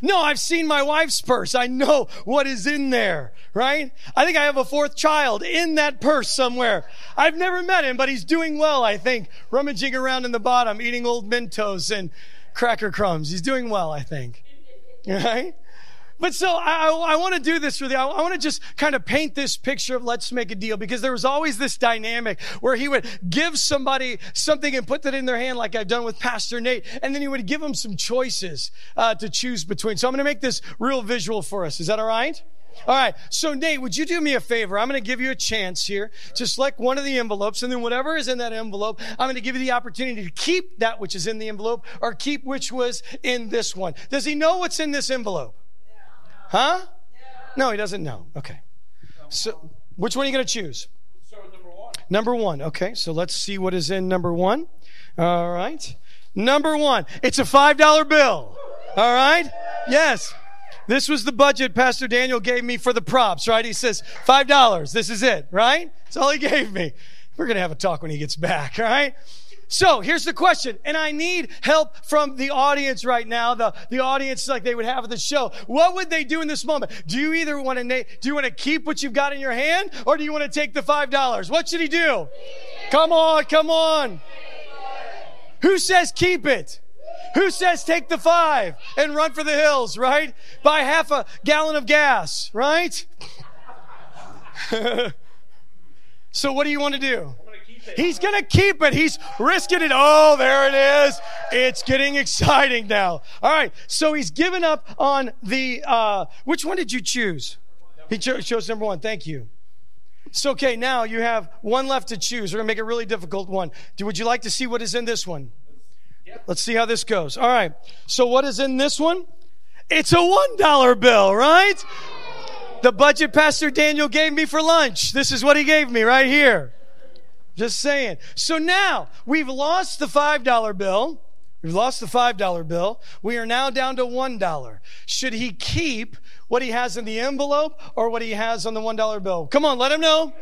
No, I've seen my wife's purse. I know what is in there, right? I think I have a fourth child in that purse somewhere. I've never met him, but he's doing well, I think, rummaging around in the bottom, eating old Mentos and cracker crumbs. He's doing well, I think. Right? But so I, I, want to do this with you. I, I want to just kind of paint this picture of let's make a deal because there was always this dynamic where he would give somebody something and put that in their hand, like I've done with Pastor Nate, and then he would give them some choices uh, to choose between. So I'm going to make this real visual for us. Is that all right? All right. So, Nate, would you do me a favor? I'm going to give you a chance here to select one of the envelopes, and then whatever is in that envelope, I'm going to give you the opportunity to keep that which is in the envelope or keep which was in this one. Does he know what's in this envelope? Huh? No, he doesn't know. Okay. So, which one are you going to choose? number one. Number one. Okay, so let's see what is in number one. All right. Number one. It's a $5 bill. All right? Yes. This was the budget Pastor Daniel gave me for the props, right? He says, $5. This is it, right? That's all he gave me. We're going to have a talk when he gets back, all right? So here's the question, and I need help from the audience right now, the, the audience like they would have at the show. What would they do in this moment? Do you either want to, do you want to keep what you've got in your hand, or do you want to take the five dollars? What should he do? Come on, come on. Who says keep it? Who says take the five and run for the hills, right? Buy half a gallon of gas, right? so what do you want to do? He's going to keep it. He's risking it. Oh, there it is. It's getting exciting now. All right. So he's given up on the, uh, which one did you choose? He cho- chose number one. Thank you. So, okay, now you have one left to choose. We're going to make a really difficult one. Do, would you like to see what is in this one? Let's see how this goes. All right. So, what is in this one? It's a $1 bill, right? The budget Pastor Daniel gave me for lunch. This is what he gave me right here. Just saying. So now we've lost the $5 bill. We've lost the $5 bill. We are now down to $1. Should he keep what he has in the envelope or what he has on the $1 bill? Come on, let him know.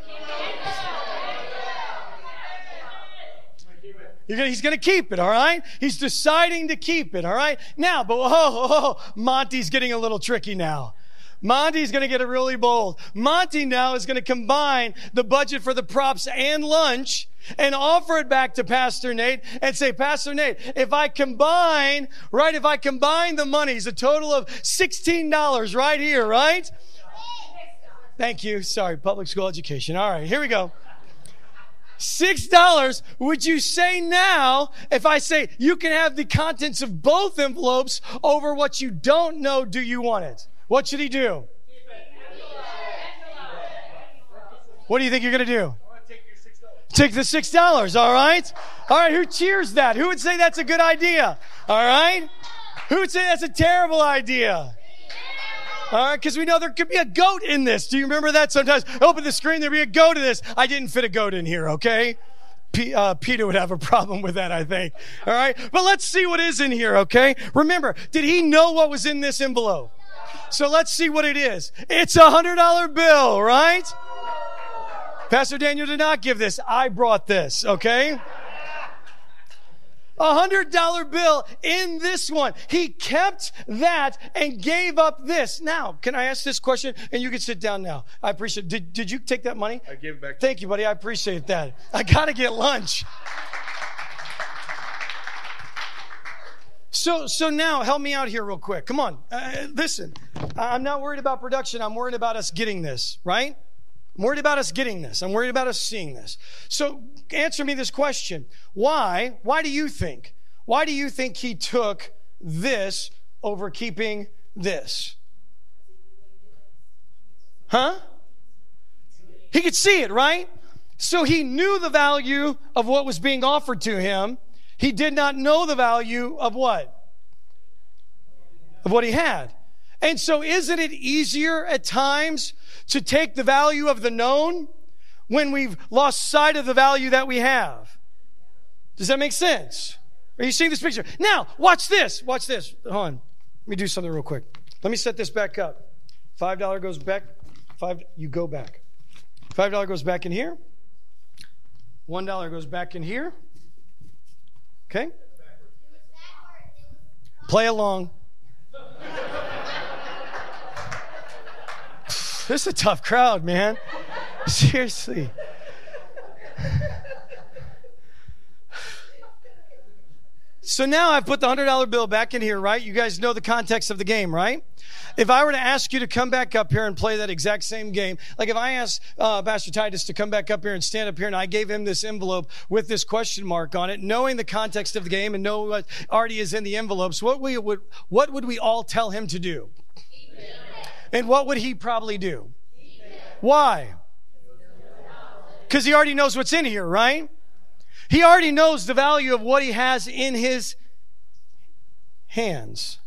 he's going to keep it, all right? He's deciding to keep it, all right? Now, but oh, oh Monty's getting a little tricky now. Monty's going to get it really bold. Monty now is going to combine the budget for the props and lunch and offer it back to Pastor Nate and say, Pastor Nate, if I combine, right, if I combine the monies, a total of $16 right here, right? Thank you. Sorry, public school education. All right, here we go. Six dollars. Would you say now, if I say you can have the contents of both envelopes over what you don't know, do you want it? What should he do? What do you think you're going to do? Take the six dollars, all right? All right, who cheers that? Who would say that's a good idea? All right? Who would say that's a terrible idea? All right, because we know there could be a goat in this. Do you remember that? Sometimes open the screen, there'd be a goat in this. I didn't fit a goat in here, okay? P- uh, Peter would have a problem with that, I think. All right, but let's see what is in here, okay? Remember, did he know what was in this envelope? So let's see what it is. It's a hundred dollar bill, right? Pastor Daniel did not give this. I brought this, okay? A hundred dollar bill in this one. He kept that and gave up this. Now, can I ask this question? And you can sit down now. I appreciate it. Did, did you take that money? I gave it back. Thank you, buddy. I appreciate that. I gotta get lunch. So, so now help me out here real quick. Come on. Uh, listen, I'm not worried about production. I'm worried about us getting this, right? I'm worried about us getting this. I'm worried about us seeing this. So answer me this question. Why, why do you think, why do you think he took this over keeping this? Huh? He could see it, right? So he knew the value of what was being offered to him. He did not know the value of what? Of what he had. And so, isn't it easier at times to take the value of the known when we've lost sight of the value that we have? Does that make sense? Are you seeing this picture? Now, watch this. Watch this. Hold on. Let me do something real quick. Let me set this back up. Five dollar goes back. Five. You go back. Five dollar goes back in here. One dollar goes back in here. Okay. Play along. this is a tough crowd, man. Seriously. So now I've put the $100 bill back in here, right? You guys know the context of the game, right? If I were to ask you to come back up here and play that exact same game, like if I asked uh, Pastor Titus to come back up here and stand up here and I gave him this envelope with this question mark on it, knowing the context of the game and know what already is in the envelopes, what, we would, what would we all tell him to do? And what would he probably do? Why? Because he already knows what's in here, right? He already knows the value of what he has in his hands.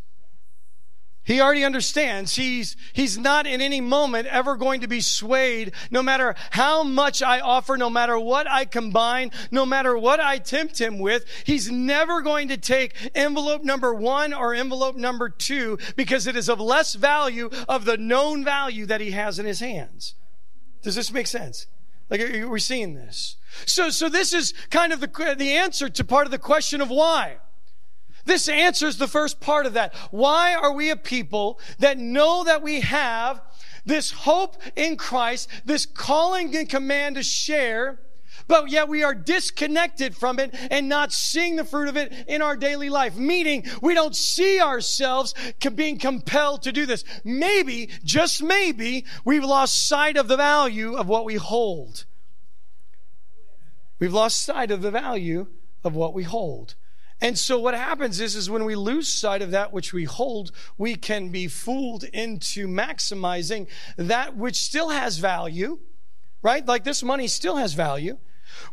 He already understands. He's, he's not in any moment ever going to be swayed, no matter how much I offer, no matter what I combine, no matter what I tempt him with. He's never going to take envelope number one or envelope number two because it is of less value of the known value that he has in his hands. Does this make sense? Like, are we seeing this? So, so this is kind of the, the answer to part of the question of why. This answers the first part of that. Why are we a people that know that we have this hope in Christ, this calling and command to share, but yet we are disconnected from it and not seeing the fruit of it in our daily life. Meaning we don't see ourselves being compelled to do this. Maybe, just maybe, we've lost sight of the value of what we hold. We've lost sight of the value of what we hold. And so what happens is, is when we lose sight of that which we hold, we can be fooled into maximizing that which still has value, right? Like this money still has value.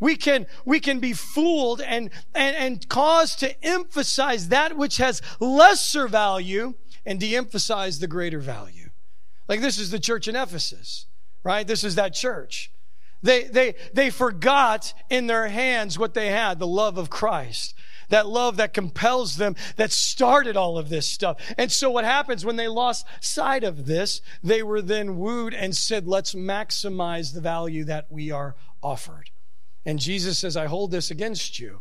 We can, we can be fooled and, and, and caused to emphasize that which has lesser value and de-emphasize the greater value. Like this is the church in Ephesus, right? This is that church. They, they, they forgot in their hands what they had, the love of Christ. That love that compels them, that started all of this stuff. And so what happens when they lost sight of this, they were then wooed and said, let's maximize the value that we are offered. And Jesus says, I hold this against you.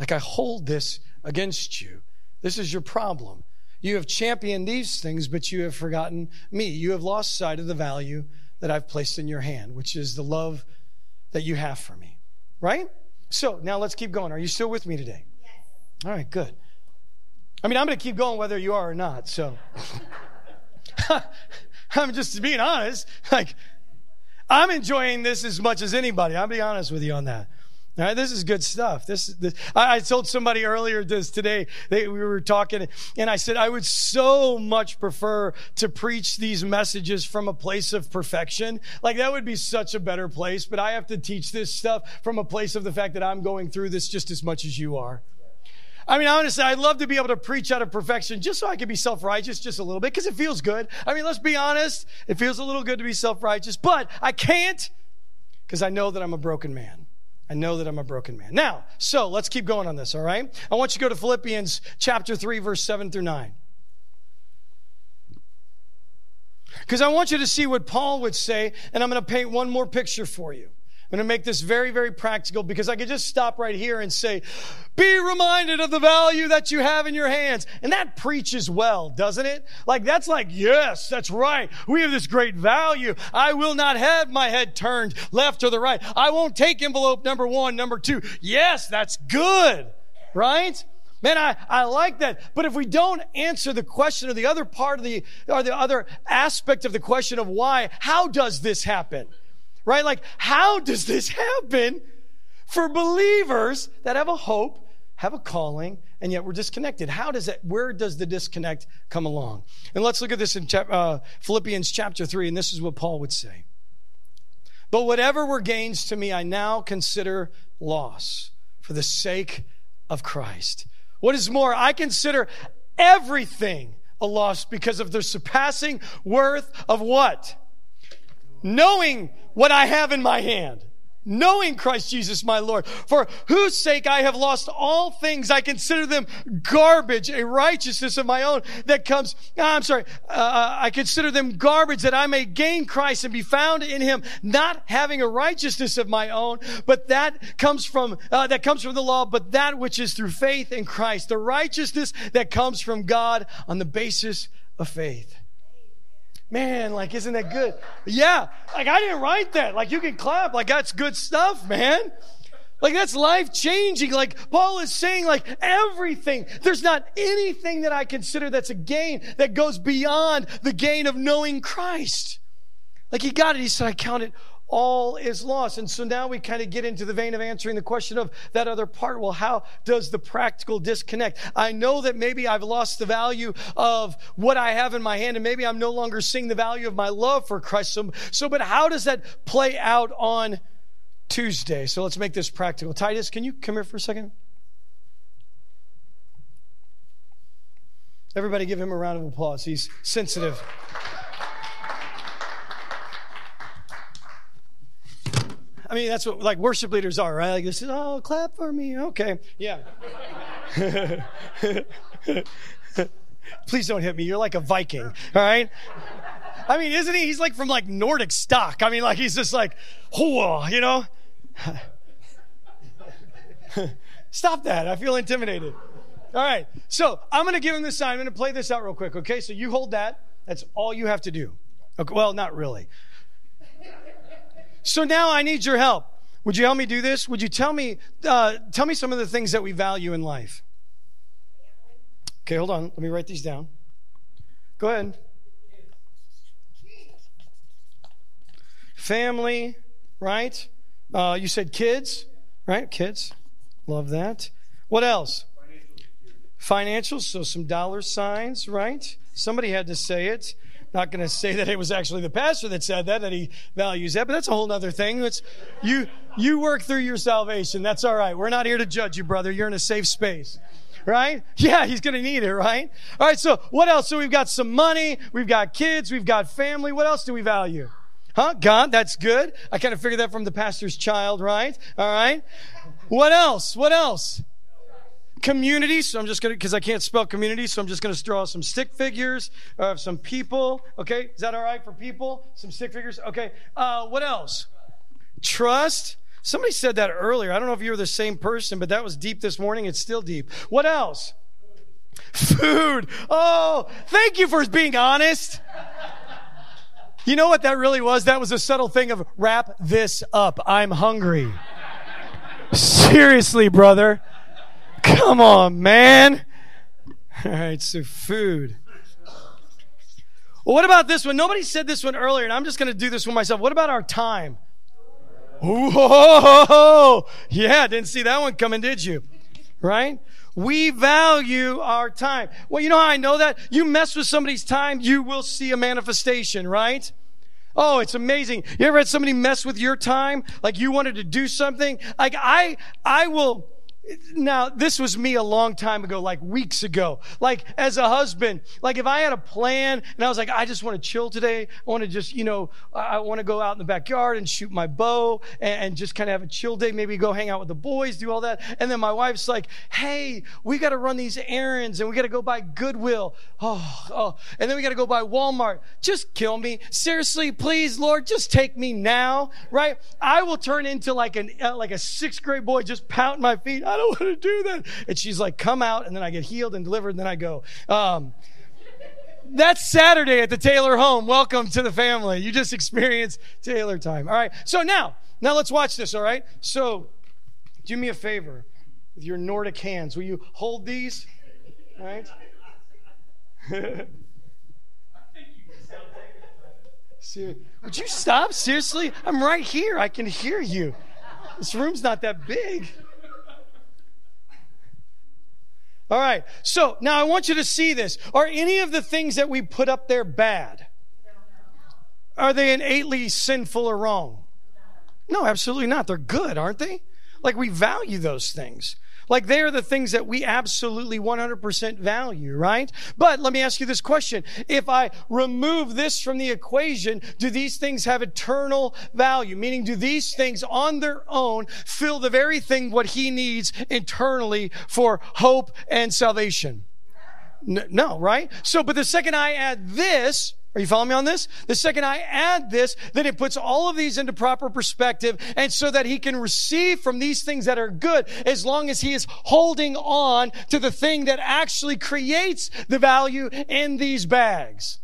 Like I hold this against you. This is your problem. You have championed these things, but you have forgotten me. You have lost sight of the value that I've placed in your hand, which is the love that you have for me. Right? So now let's keep going. Are you still with me today? Yes. All right, good. I mean, I'm going to keep going whether you are or not. So I'm just being honest. Like, I'm enjoying this as much as anybody. I'll be honest with you on that. All right, this is good stuff. This, this I, I, told somebody earlier this today. They, we were talking, and I said I would so much prefer to preach these messages from a place of perfection. Like that would be such a better place. But I have to teach this stuff from a place of the fact that I'm going through this just as much as you are. I mean, honestly, I'd love to be able to preach out of perfection just so I could be self righteous just a little bit because it feels good. I mean, let's be honest. It feels a little good to be self righteous, but I can't because I know that I'm a broken man. I know that I'm a broken man. Now, so let's keep going on this, all right? I want you to go to Philippians chapter 3, verse 7 through 9. Because I want you to see what Paul would say, and I'm going to paint one more picture for you. I'm going to make this very, very practical because I could just stop right here and say, be reminded of the value that you have in your hands. And that preaches well, doesn't it? Like, that's like, yes, that's right. We have this great value. I will not have my head turned left or the right. I won't take envelope number one, number two. Yes, that's good, right? Man, I, I like that. But if we don't answer the question or the other part of the, or the other aspect of the question of why, how does this happen? Right? Like, how does this happen for believers that have a hope, have a calling, and yet we're disconnected? How does that, where does the disconnect come along? And let's look at this in uh, Philippians chapter 3, and this is what Paul would say. But whatever were gains to me, I now consider loss for the sake of Christ. What is more, I consider everything a loss because of the surpassing worth of what? Knowing what I have in my hand. knowing Christ Jesus my Lord, for whose sake I have lost all things. I consider them garbage, a righteousness of my own that comes, ah, I'm sorry, uh, uh, I consider them garbage that I may gain Christ and be found in him, not having a righteousness of my own, but that comes from, uh, that comes from the law, but that which is through faith in Christ, the righteousness that comes from God on the basis of faith. Man, like, isn't that good? Yeah, like I didn't write that. Like, you can clap. Like, that's good stuff, man. Like, that's life changing. Like, Paul is saying, like, everything. There's not anything that I consider that's a gain that goes beyond the gain of knowing Christ. Like, he got it. He said, I count it all is lost. And so now we kind of get into the vein of answering the question of that other part. Well, how does the practical disconnect? I know that maybe I've lost the value of what I have in my hand, and maybe I'm no longer seeing the value of my love for Christ. So, so but how does that play out on Tuesday? So let's make this practical. Titus, can you come here for a second? Everybody give him a round of applause. He's sensitive. Mean, that's what like worship leaders are, right? Like this is, oh, clap for me. Okay. Yeah. Please don't hit me. You're like a Viking. All right. I mean, isn't he? He's like from like Nordic stock. I mean, like he's just like, whoa, you know? Stop that. I feel intimidated. All right. So I'm going to give him this sign. I'm going to play this out real quick. Okay. So you hold that. That's all you have to do. Okay. Well, not really. So now I need your help. Would you help me do this? Would you tell me uh, tell me some of the things that we value in life? Okay, hold on. Let me write these down. Go ahead. Family, right? Uh, you said kids, right? Kids. Love that. What else? Financials, so some dollar signs, right? Somebody had to say it. Not going to say that it was actually the pastor that said that, that he values that, but that's a whole other thing. It's, you, you work through your salvation. That's all right. We're not here to judge you, brother. You're in a safe space right? Yeah, he's going to need it, right? All right, so what else? So we've got some money, we've got kids, we've got family. What else do we value? Huh? God, that's good. I kind of figured that from the pastor's child, right? All right. What else? What else? Community. So I'm just going to, because I can't spell community, so I'm just going to draw some stick figures of some people. Okay, is that all right for people? Some stick figures. Okay, uh, what else? Trust. Somebody said that earlier. I don't know if you were the same person, but that was deep this morning. It's still deep. What else? Food. Oh, thank you for being honest. You know what that really was? That was a subtle thing of wrap this up. I'm hungry. Seriously, brother. Come on, man. All right, so food. Well, what about this one? Nobody said this one earlier, and I'm just going to do this one myself. What about our time? Whoa! Yeah, didn't see that one coming, did you? Right? We value our time. Well, you know how I know that? You mess with somebody's time, you will see a manifestation, right? Oh, it's amazing. You ever had somebody mess with your time? Like you wanted to do something? Like I, I will, now, this was me a long time ago, like weeks ago. Like, as a husband, like if I had a plan and I was like, I just want to chill today. I want to just, you know, I want to go out in the backyard and shoot my bow and, and just kind of have a chill day. Maybe go hang out with the boys, do all that. And then my wife's like, hey, we got to run these errands and we got to go by Goodwill. Oh, oh. And then we got to go by Walmart. Just kill me. Seriously, please, Lord, just take me now, right? I will turn into like an, uh, like a sixth grade boy just pounding my feet. I don't want to do that. And she's like, come out. And then I get healed and delivered. And then I go. Um, that's Saturday at the Taylor home. Welcome to the family. You just experienced Taylor time. All right. So now, now let's watch this. All right. So do me a favor with your Nordic hands. Will you hold these? All right. Would you stop? Seriously? I'm right here. I can hear you. This room's not that big. All right. So now I want you to see this. Are any of the things that we put up there bad? Are they innately sinful or wrong? No, absolutely not. They're good, aren't they? Like we value those things. Like they are the things that we absolutely 100% value, right? But let me ask you this question. If I remove this from the equation, do these things have eternal value? Meaning, do these things on their own fill the very thing what he needs internally for hope and salvation? No, right? So, but the second I add this, are you following me on this? The second I add this, then it puts all of these into proper perspective and so that he can receive from these things that are good as long as he is holding on to the thing that actually creates the value in these bags.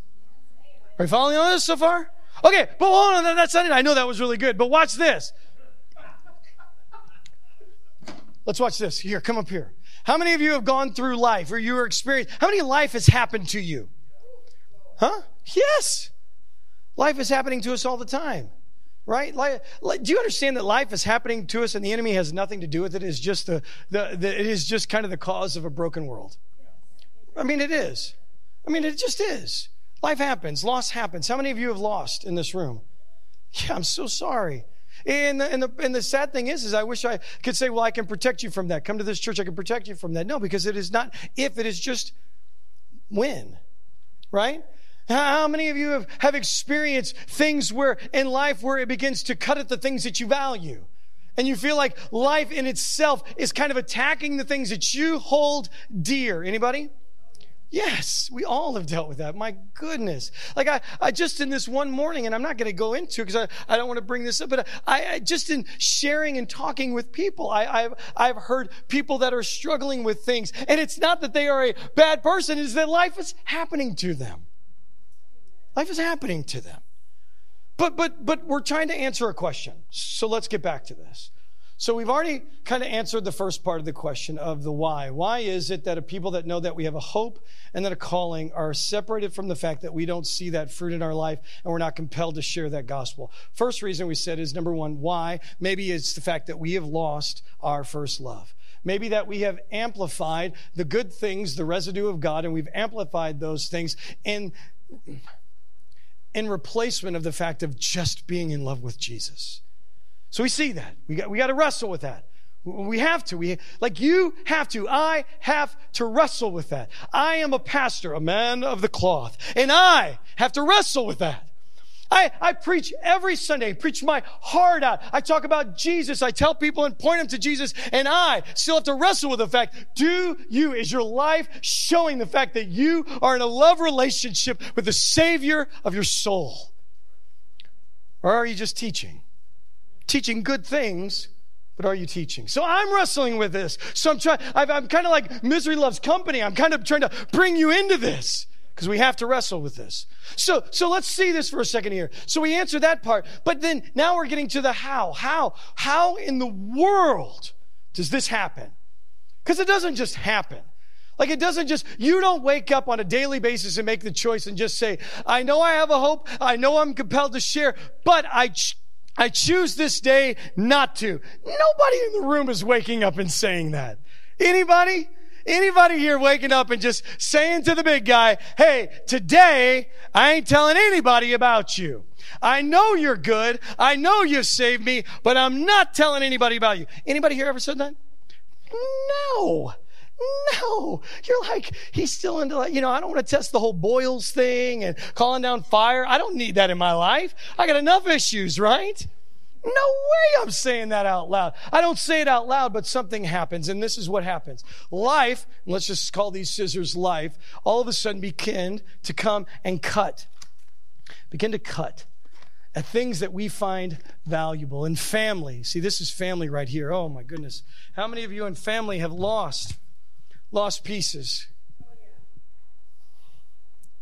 Are you following on this so far? Okay, but hold on, that's not it. I know that was really good, but watch this. Let's watch this. Here, come up here. How many of you have gone through life or you are experienced? How many life has happened to you? Huh? Yes. Life is happening to us all the time. Right? Do you understand that life is happening to us and the enemy has nothing to do with it? It is just the, the, the it is just kind of the cause of a broken world. I mean, it is. I mean, it just is. Life happens. Loss happens. How many of you have lost in this room? Yeah, I'm so sorry. And the, and the, and the sad thing is, is I wish I could say, well, I can protect you from that. Come to this church, I can protect you from that. No, because it is not if, it is just when. Right? How many of you have, have experienced things where in life where it begins to cut at the things that you value? And you feel like life in itself is kind of attacking the things that you hold dear. Anybody? Yes, we all have dealt with that. My goodness. Like I, I just in this one morning, and I'm not going to go into it because I, I don't want to bring this up, but I, I just in sharing and talking with people, I, I've, I've heard people that are struggling with things. And it's not that they are a bad person, it's that life is happening to them. Life is happening to them. But but but we're trying to answer a question. So let's get back to this. So we've already kind of answered the first part of the question of the why. Why is it that a people that know that we have a hope and that a calling are separated from the fact that we don't see that fruit in our life and we're not compelled to share that gospel? First reason we said is number one, why? Maybe it's the fact that we have lost our first love. Maybe that we have amplified the good things, the residue of God, and we've amplified those things in in replacement of the fact of just being in love with Jesus. So we see that. We got, we got to wrestle with that. We have to. We, like you have to. I have to wrestle with that. I am a pastor, a man of the cloth, and I have to wrestle with that. I, I preach every Sunday, preach my heart out. I talk about Jesus. I tell people and point them to Jesus. And I still have to wrestle with the fact, do you, is your life showing the fact that you are in a love relationship with the Savior of your soul? Or are you just teaching? Teaching good things, but are you teaching? So I'm wrestling with this. So I'm trying, I'm kind of like misery loves company. I'm kind of trying to bring you into this because we have to wrestle with this. So, so let's see this for a second here. So we answer that part, but then now we're getting to the how. How? How in the world does this happen? Because it doesn't just happen. Like it doesn't just, you don't wake up on a daily basis and make the choice and just say, I know I have a hope. I know I'm compelled to share, but I, I choose this day not to. Nobody in the room is waking up and saying that. Anybody? Anybody here waking up and just saying to the big guy, hey, today I ain't telling anybody about you. I know you're good. I know you saved me, but I'm not telling anybody about you. Anybody here ever said that? No. No, you're like, he's still into like, you know, I don't want to test the whole boils thing and calling down fire. I don't need that in my life. I got enough issues, right? No way I'm saying that out loud. I don't say it out loud, but something happens, and this is what happens. Life, let's just call these scissors life, all of a sudden begin to come and cut. Begin to cut at things that we find valuable. In family, see, this is family right here. Oh my goodness. How many of you in family have lost, lost pieces?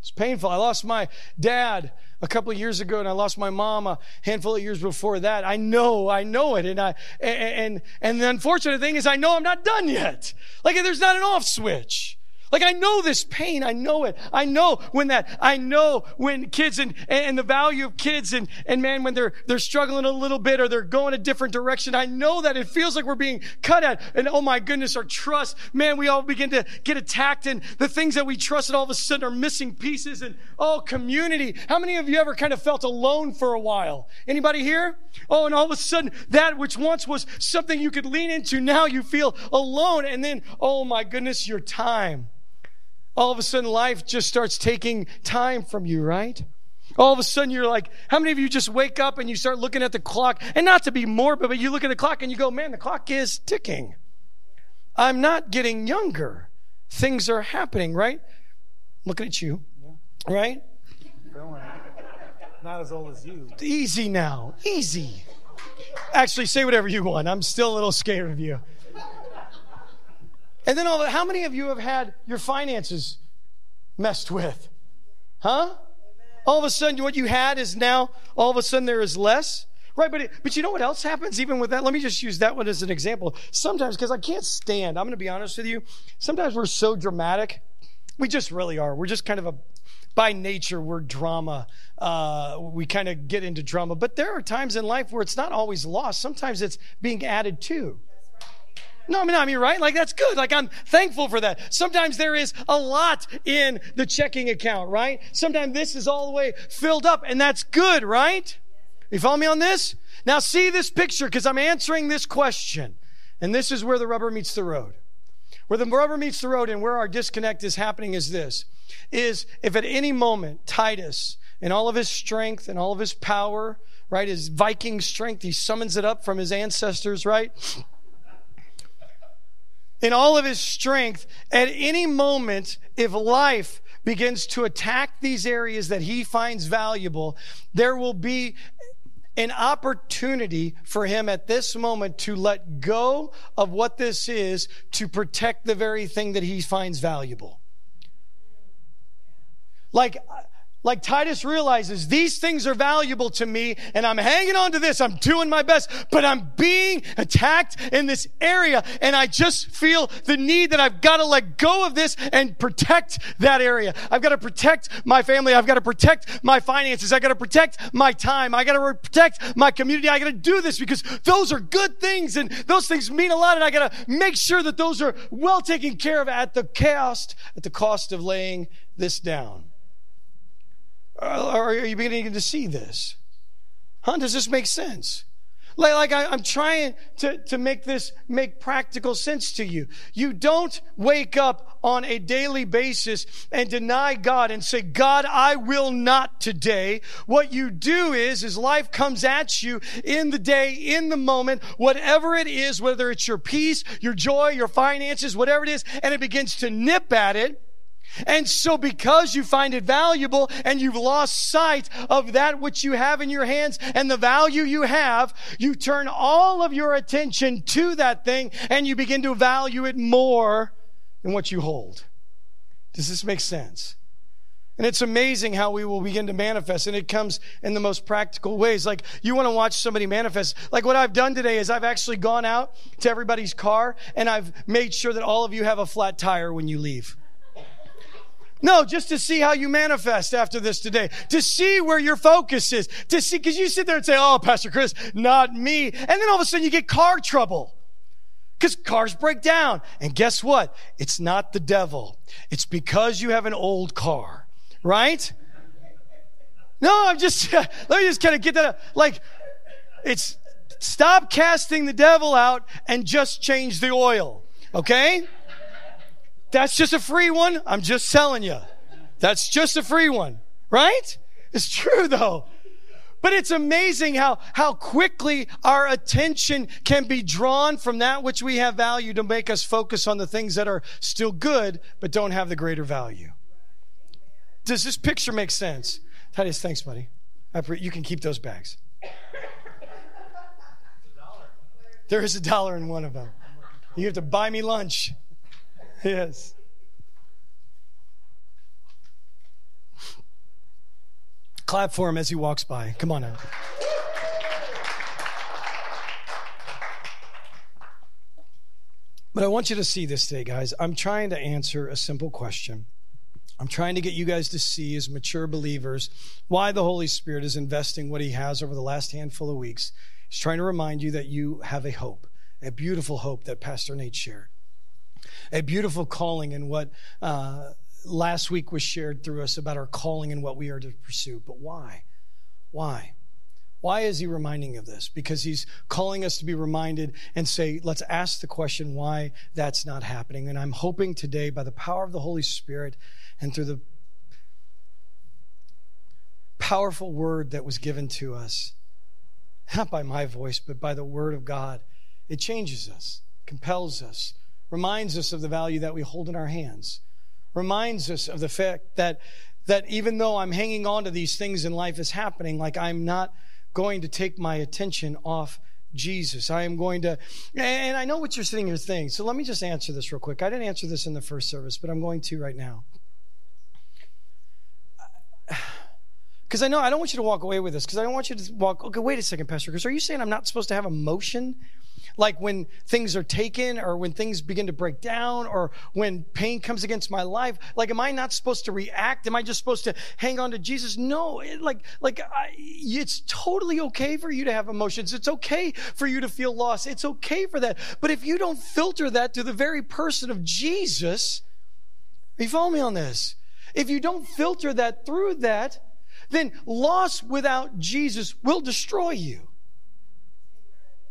It's painful. I lost my dad a couple of years ago and I lost my mom a handful of years before that. I know, I know it. And I, and, and, and the unfortunate thing is I know I'm not done yet. Like there's not an off switch. Like I know this pain. I know it. I know when that, I know when kids and, and the value of kids and, and man, when they're, they're struggling a little bit or they're going a different direction. I know that it feels like we're being cut at. And oh my goodness, our trust, man, we all begin to get attacked and the things that we trusted all of a sudden are missing pieces and oh, community. How many of you ever kind of felt alone for a while? Anybody here? Oh, and all of a sudden that which once was something you could lean into, now you feel alone. And then, oh my goodness, your time all of a sudden life just starts taking time from you, right? All of a sudden you're like, how many of you just wake up and you start looking at the clock? And not to be morbid, but you look at the clock and you go, man, the clock is ticking. I'm not getting younger. Things are happening, right? Looking at you, yeah. right? Not as old as you. Easy now. Easy. Actually, say whatever you want. I'm still a little scared of you. And then all that, how many of you have had your finances messed with? Huh? All of a sudden, what you had is now, all of a sudden, there is less. Right, but it, but you know what else happens even with that? Let me just use that one as an example. Sometimes, because I can't stand, I'm going to be honest with you. Sometimes we're so dramatic. We just really are. We're just kind of a, by nature, we're drama. Uh, we kind of get into drama. But there are times in life where it's not always lost. Sometimes it's being added to. No, I mean, I mean, right? Like that's good. Like I'm thankful for that. Sometimes there is a lot in the checking account, right? Sometimes this is all the way filled up and that's good, right? You follow me on this? Now see this picture because I'm answering this question. And this is where the rubber meets the road. Where the rubber meets the road and where our disconnect is happening is this. Is if at any moment Titus in all of his strength and all of his power, right, his Viking strength, he summons it up from his ancestors, right? In all of his strength at any moment if life begins to attack these areas that he finds valuable there will be an opportunity for him at this moment to let go of what this is to protect the very thing that he finds valuable. Like like Titus realizes these things are valuable to me and I'm hanging on to this. I'm doing my best, but I'm being attacked in this area and I just feel the need that I've got to let go of this and protect that area. I've got to protect my family. I've got to protect my finances. I've got to protect my time. I got to protect my community. I got to do this because those are good things and those things mean a lot and I got to make sure that those are well taken care of at the cost, at the cost of laying this down. Are you beginning to see this? Huh? Does this make sense? Like, I, am trying to, to make this make practical sense to you. You don't wake up on a daily basis and deny God and say, God, I will not today. What you do is, is life comes at you in the day, in the moment, whatever it is, whether it's your peace, your joy, your finances, whatever it is, and it begins to nip at it and so, because you find it valuable and you've lost sight of that which you have in your hands and the value you have, you turn all of your attention to that thing and you begin to value it more than what you hold. Does this make sense? And it's amazing how we will begin to manifest, and it comes in the most practical ways. Like, you want to watch somebody manifest. Like, what I've done today is I've actually gone out to everybody's car, and I've made sure that all of you have a flat tire when you leave. No, just to see how you manifest after this today, to see where your focus is, to see, because you sit there and say, Oh, Pastor Chris, not me. And then all of a sudden you get car trouble because cars break down. And guess what? It's not the devil, it's because you have an old car, right? No, I'm just, let me just kind of get that. Like, it's stop casting the devil out and just change the oil, okay? That's just a free one. I'm just telling you. That's just a free one, right? It's true though. But it's amazing how, how quickly our attention can be drawn from that which we have value to make us focus on the things that are still good, but don't have the greater value. Does this picture make sense? Titus, thanks, buddy. Pre- you can keep those bags. There is a dollar in one of them. You have to buy me lunch. Yes. Clap for him as he walks by. Come on now. But I want you to see this today, guys. I'm trying to answer a simple question. I'm trying to get you guys to see, as mature believers, why the Holy Spirit is investing what He has over the last handful of weeks. He's trying to remind you that you have a hope, a beautiful hope that Pastor Nate shared, a beautiful calling in what uh, last week was shared through us about our calling and what we are to pursue. But why? Why? Why is he reminding of this? Because he's calling us to be reminded and say, let's ask the question why that's not happening. And I'm hoping today, by the power of the Holy Spirit and through the powerful word that was given to us, not by my voice, but by the word of God, it changes us, compels us, reminds us of the value that we hold in our hands, reminds us of the fact that, that even though I'm hanging on to these things in life is happening, like I'm not going to take my attention off Jesus. I am going to, and I know what you're sitting here thinking. So let me just answer this real quick. I didn't answer this in the first service, but I'm going to right now. Because I know I don't want you to walk away with this, because I don't want you to walk, okay, wait a second, Pastor Because Are you saying I'm not supposed to have emotion? like when things are taken or when things begin to break down or when pain comes against my life like am i not supposed to react? Am i just supposed to hang on to jesus? No it, like like I, it's totally okay for you to have emotions. It's okay for you to feel loss. It's okay for that. But if you don't filter that to the very person of jesus you follow me on this? If you don't filter that through that then loss without jesus will destroy you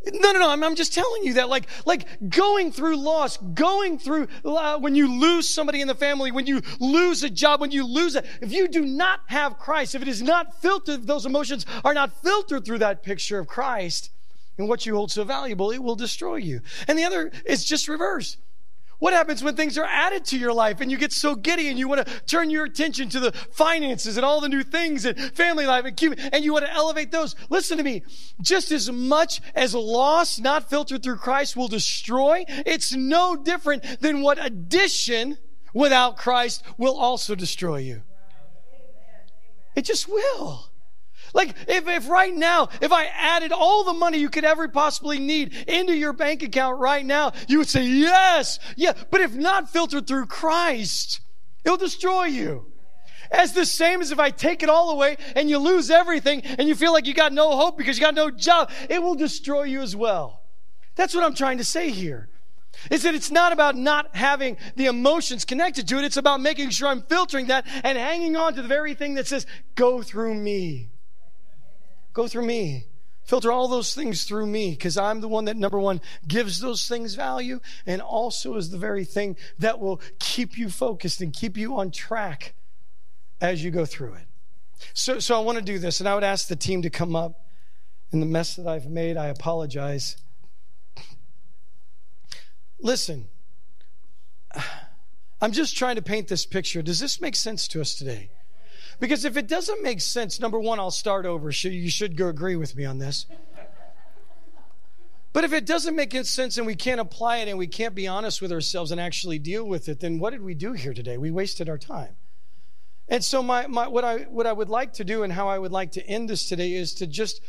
no, no, no. I'm, I'm, just telling you that, like, like going through loss, going through uh, when you lose somebody in the family, when you lose a job, when you lose it. If you do not have Christ, if it is not filtered, those emotions are not filtered through that picture of Christ and what you hold so valuable, it will destroy you. And the other is just reverse. What happens when things are added to your life and you get so giddy and you want to turn your attention to the finances and all the new things and family life and and you want to elevate those? Listen to me. Just as much as loss not filtered through Christ will destroy, it's no different than what addition without Christ will also destroy you. It just will. Like, if, if right now, if I added all the money you could ever possibly need into your bank account right now, you would say, yes, yeah. But if not filtered through Christ, it'll destroy you. As the same as if I take it all away and you lose everything and you feel like you got no hope because you got no job, it will destroy you as well. That's what I'm trying to say here. Is that it's not about not having the emotions connected to it. It's about making sure I'm filtering that and hanging on to the very thing that says, go through me. Go through me. Filter all those things through me because I'm the one that, number one, gives those things value and also is the very thing that will keep you focused and keep you on track as you go through it. So, so I want to do this, and I would ask the team to come up. In the mess that I've made, I apologize. Listen, I'm just trying to paint this picture. Does this make sense to us today? Because if it doesn't make sense, number one, I'll start over. You should go agree with me on this. But if it doesn't make sense and we can't apply it and we can't be honest with ourselves and actually deal with it, then what did we do here today? We wasted our time. And so, my, my, what, I, what I would like to do and how I would like to end this today is to just,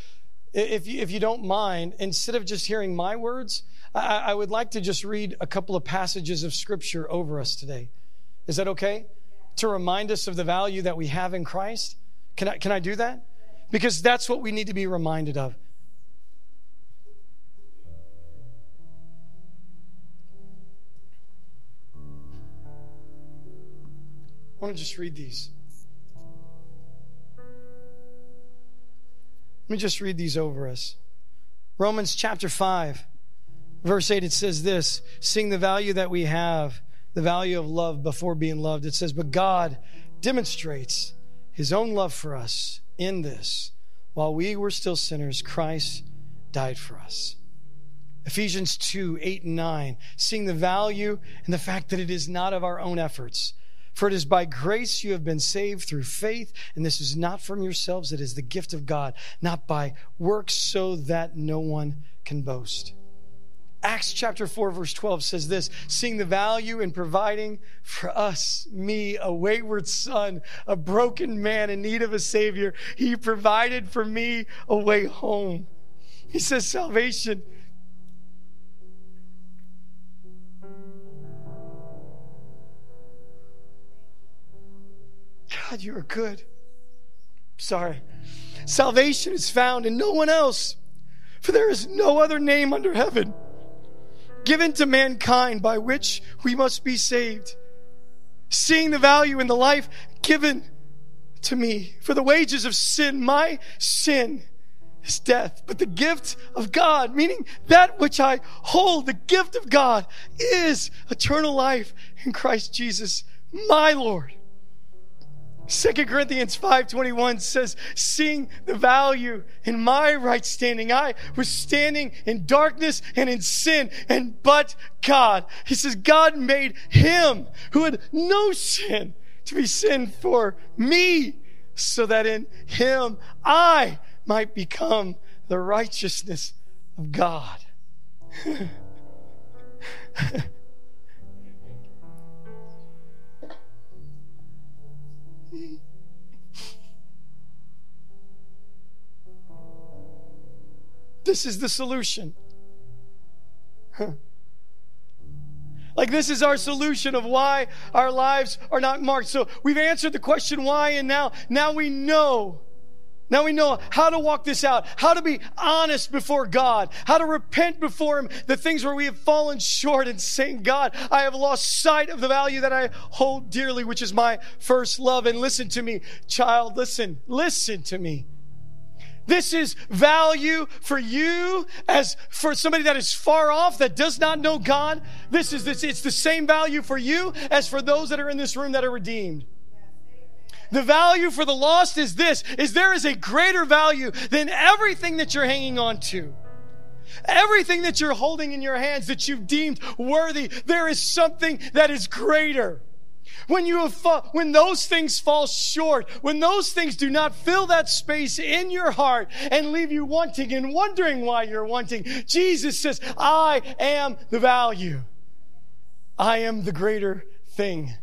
if you, if you don't mind, instead of just hearing my words, I, I would like to just read a couple of passages of scripture over us today. Is that okay? To remind us of the value that we have in Christ? Can I, can I do that? Because that's what we need to be reminded of. I want to just read these. Let me just read these over us. Romans chapter 5, verse 8, it says this Seeing the value that we have the value of love before being loved. It says, But God demonstrates his own love for us in this. While we were still sinners, Christ died for us. Ephesians 2 8 and 9, seeing the value and the fact that it is not of our own efforts. For it is by grace you have been saved through faith, and this is not from yourselves, it is the gift of God, not by works, so that no one can boast. Acts chapter 4, verse 12 says this seeing the value in providing for us, me, a wayward son, a broken man in need of a Savior, he provided for me a way home. He says, Salvation. God, you are good. Sorry. Salvation is found in no one else, for there is no other name under heaven given to mankind by which we must be saved. Seeing the value in the life given to me for the wages of sin, my sin is death, but the gift of God, meaning that which I hold, the gift of God is eternal life in Christ Jesus, my Lord. Second Corinthians 5:21 says, "Seeing the value in my right standing, I was standing in darkness and in sin, and but God." He says, "God made him who had no sin to be sin for me, so that in him I might become the righteousness of God." This is the solution. Like, this is our solution of why our lives are not marked. So, we've answered the question why, and now, now we know. Now we know how to walk this out, how to be honest before God, how to repent before Him, the things where we have fallen short and saying, God, I have lost sight of the value that I hold dearly, which is my first love. And listen to me, child, listen, listen to me. This is value for you as for somebody that is far off, that does not know God. This is this, it's the same value for you as for those that are in this room that are redeemed. The value for the lost is this, is there is a greater value than everything that you're hanging on to. Everything that you're holding in your hands that you've deemed worthy, there is something that is greater. When you have fa- when those things fall short, when those things do not fill that space in your heart and leave you wanting and wondering why you're wanting, Jesus says, I am the value. I am the greater thing.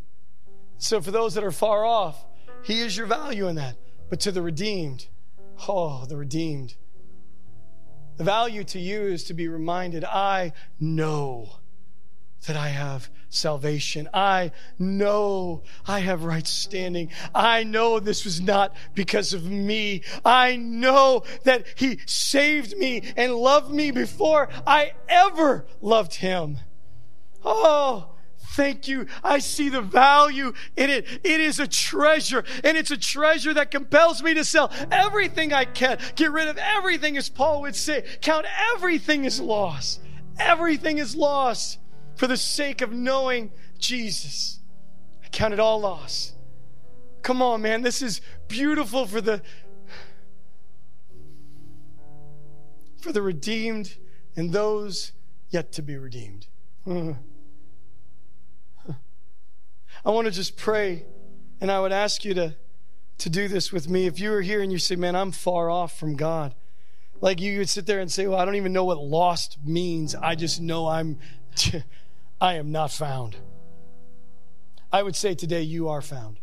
So for those that are far off, he is your value in that. But to the redeemed, oh, the redeemed. The value to you is to be reminded I know that I have salvation. I know I have right standing. I know this was not because of me. I know that He saved me and loved me before I ever loved Him. Oh, Thank you. I see the value in it. It is a treasure, and it's a treasure that compels me to sell everything I can, get rid of everything, as Paul would say, count everything as loss. Everything is lost for the sake of knowing Jesus. I count it all loss. Come on, man. This is beautiful for the for the redeemed and those yet to be redeemed. I want to just pray, and I would ask you to, to do this with me. If you were here and you say, Man, I'm far off from God, like you would sit there and say, Well, I don't even know what lost means. I just know I'm, I am not found. I would say today, you are found.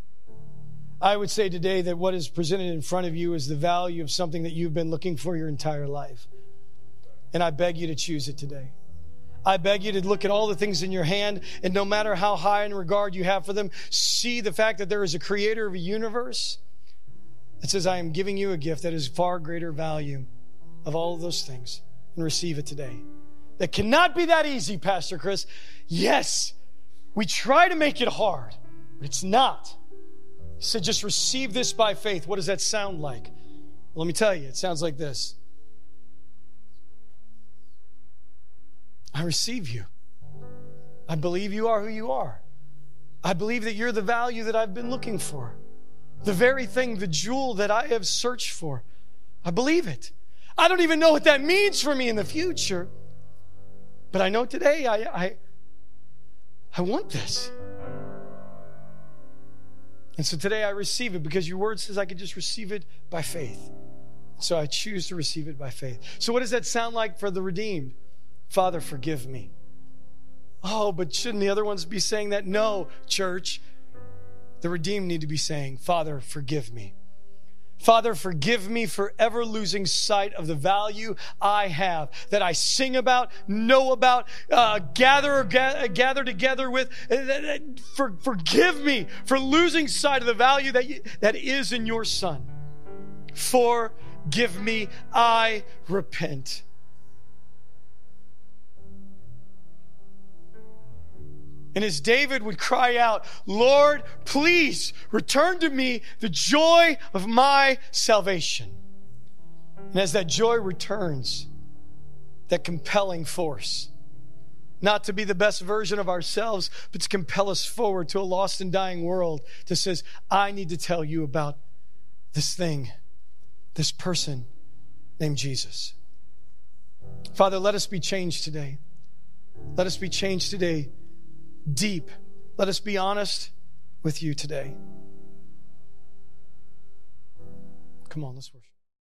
I would say today that what is presented in front of you is the value of something that you've been looking for your entire life. And I beg you to choose it today. I beg you to look at all the things in your hand, and no matter how high in regard you have for them, see the fact that there is a creator of a universe that says, I am giving you a gift that is far greater value of all of those things, and receive it today. That cannot be that easy, Pastor Chris. Yes, we try to make it hard, but it's not. He said, just receive this by faith. What does that sound like? Well, let me tell you, it sounds like this. I receive you. I believe you are who you are. I believe that you're the value that I've been looking for, the very thing, the jewel that I have searched for. I believe it. I don't even know what that means for me in the future, but I know today I, I, I want this. And so today I receive it because your word says I can just receive it by faith. So I choose to receive it by faith. So, what does that sound like for the redeemed? Father, forgive me. Oh, but shouldn't the other ones be saying that? No, church. The redeemed need to be saying, Father, forgive me. Father, forgive me for ever losing sight of the value I have that I sing about, know about, uh, gather ga- gather together with. Uh, for, forgive me for losing sight of the value that you, that is in your Son. Forgive me. I repent. And as David would cry out, Lord, please return to me the joy of my salvation. And as that joy returns, that compelling force, not to be the best version of ourselves, but to compel us forward to a lost and dying world that says, I need to tell you about this thing, this person named Jesus. Father, let us be changed today. Let us be changed today deep. Let us be honest with you today. Come on, let's.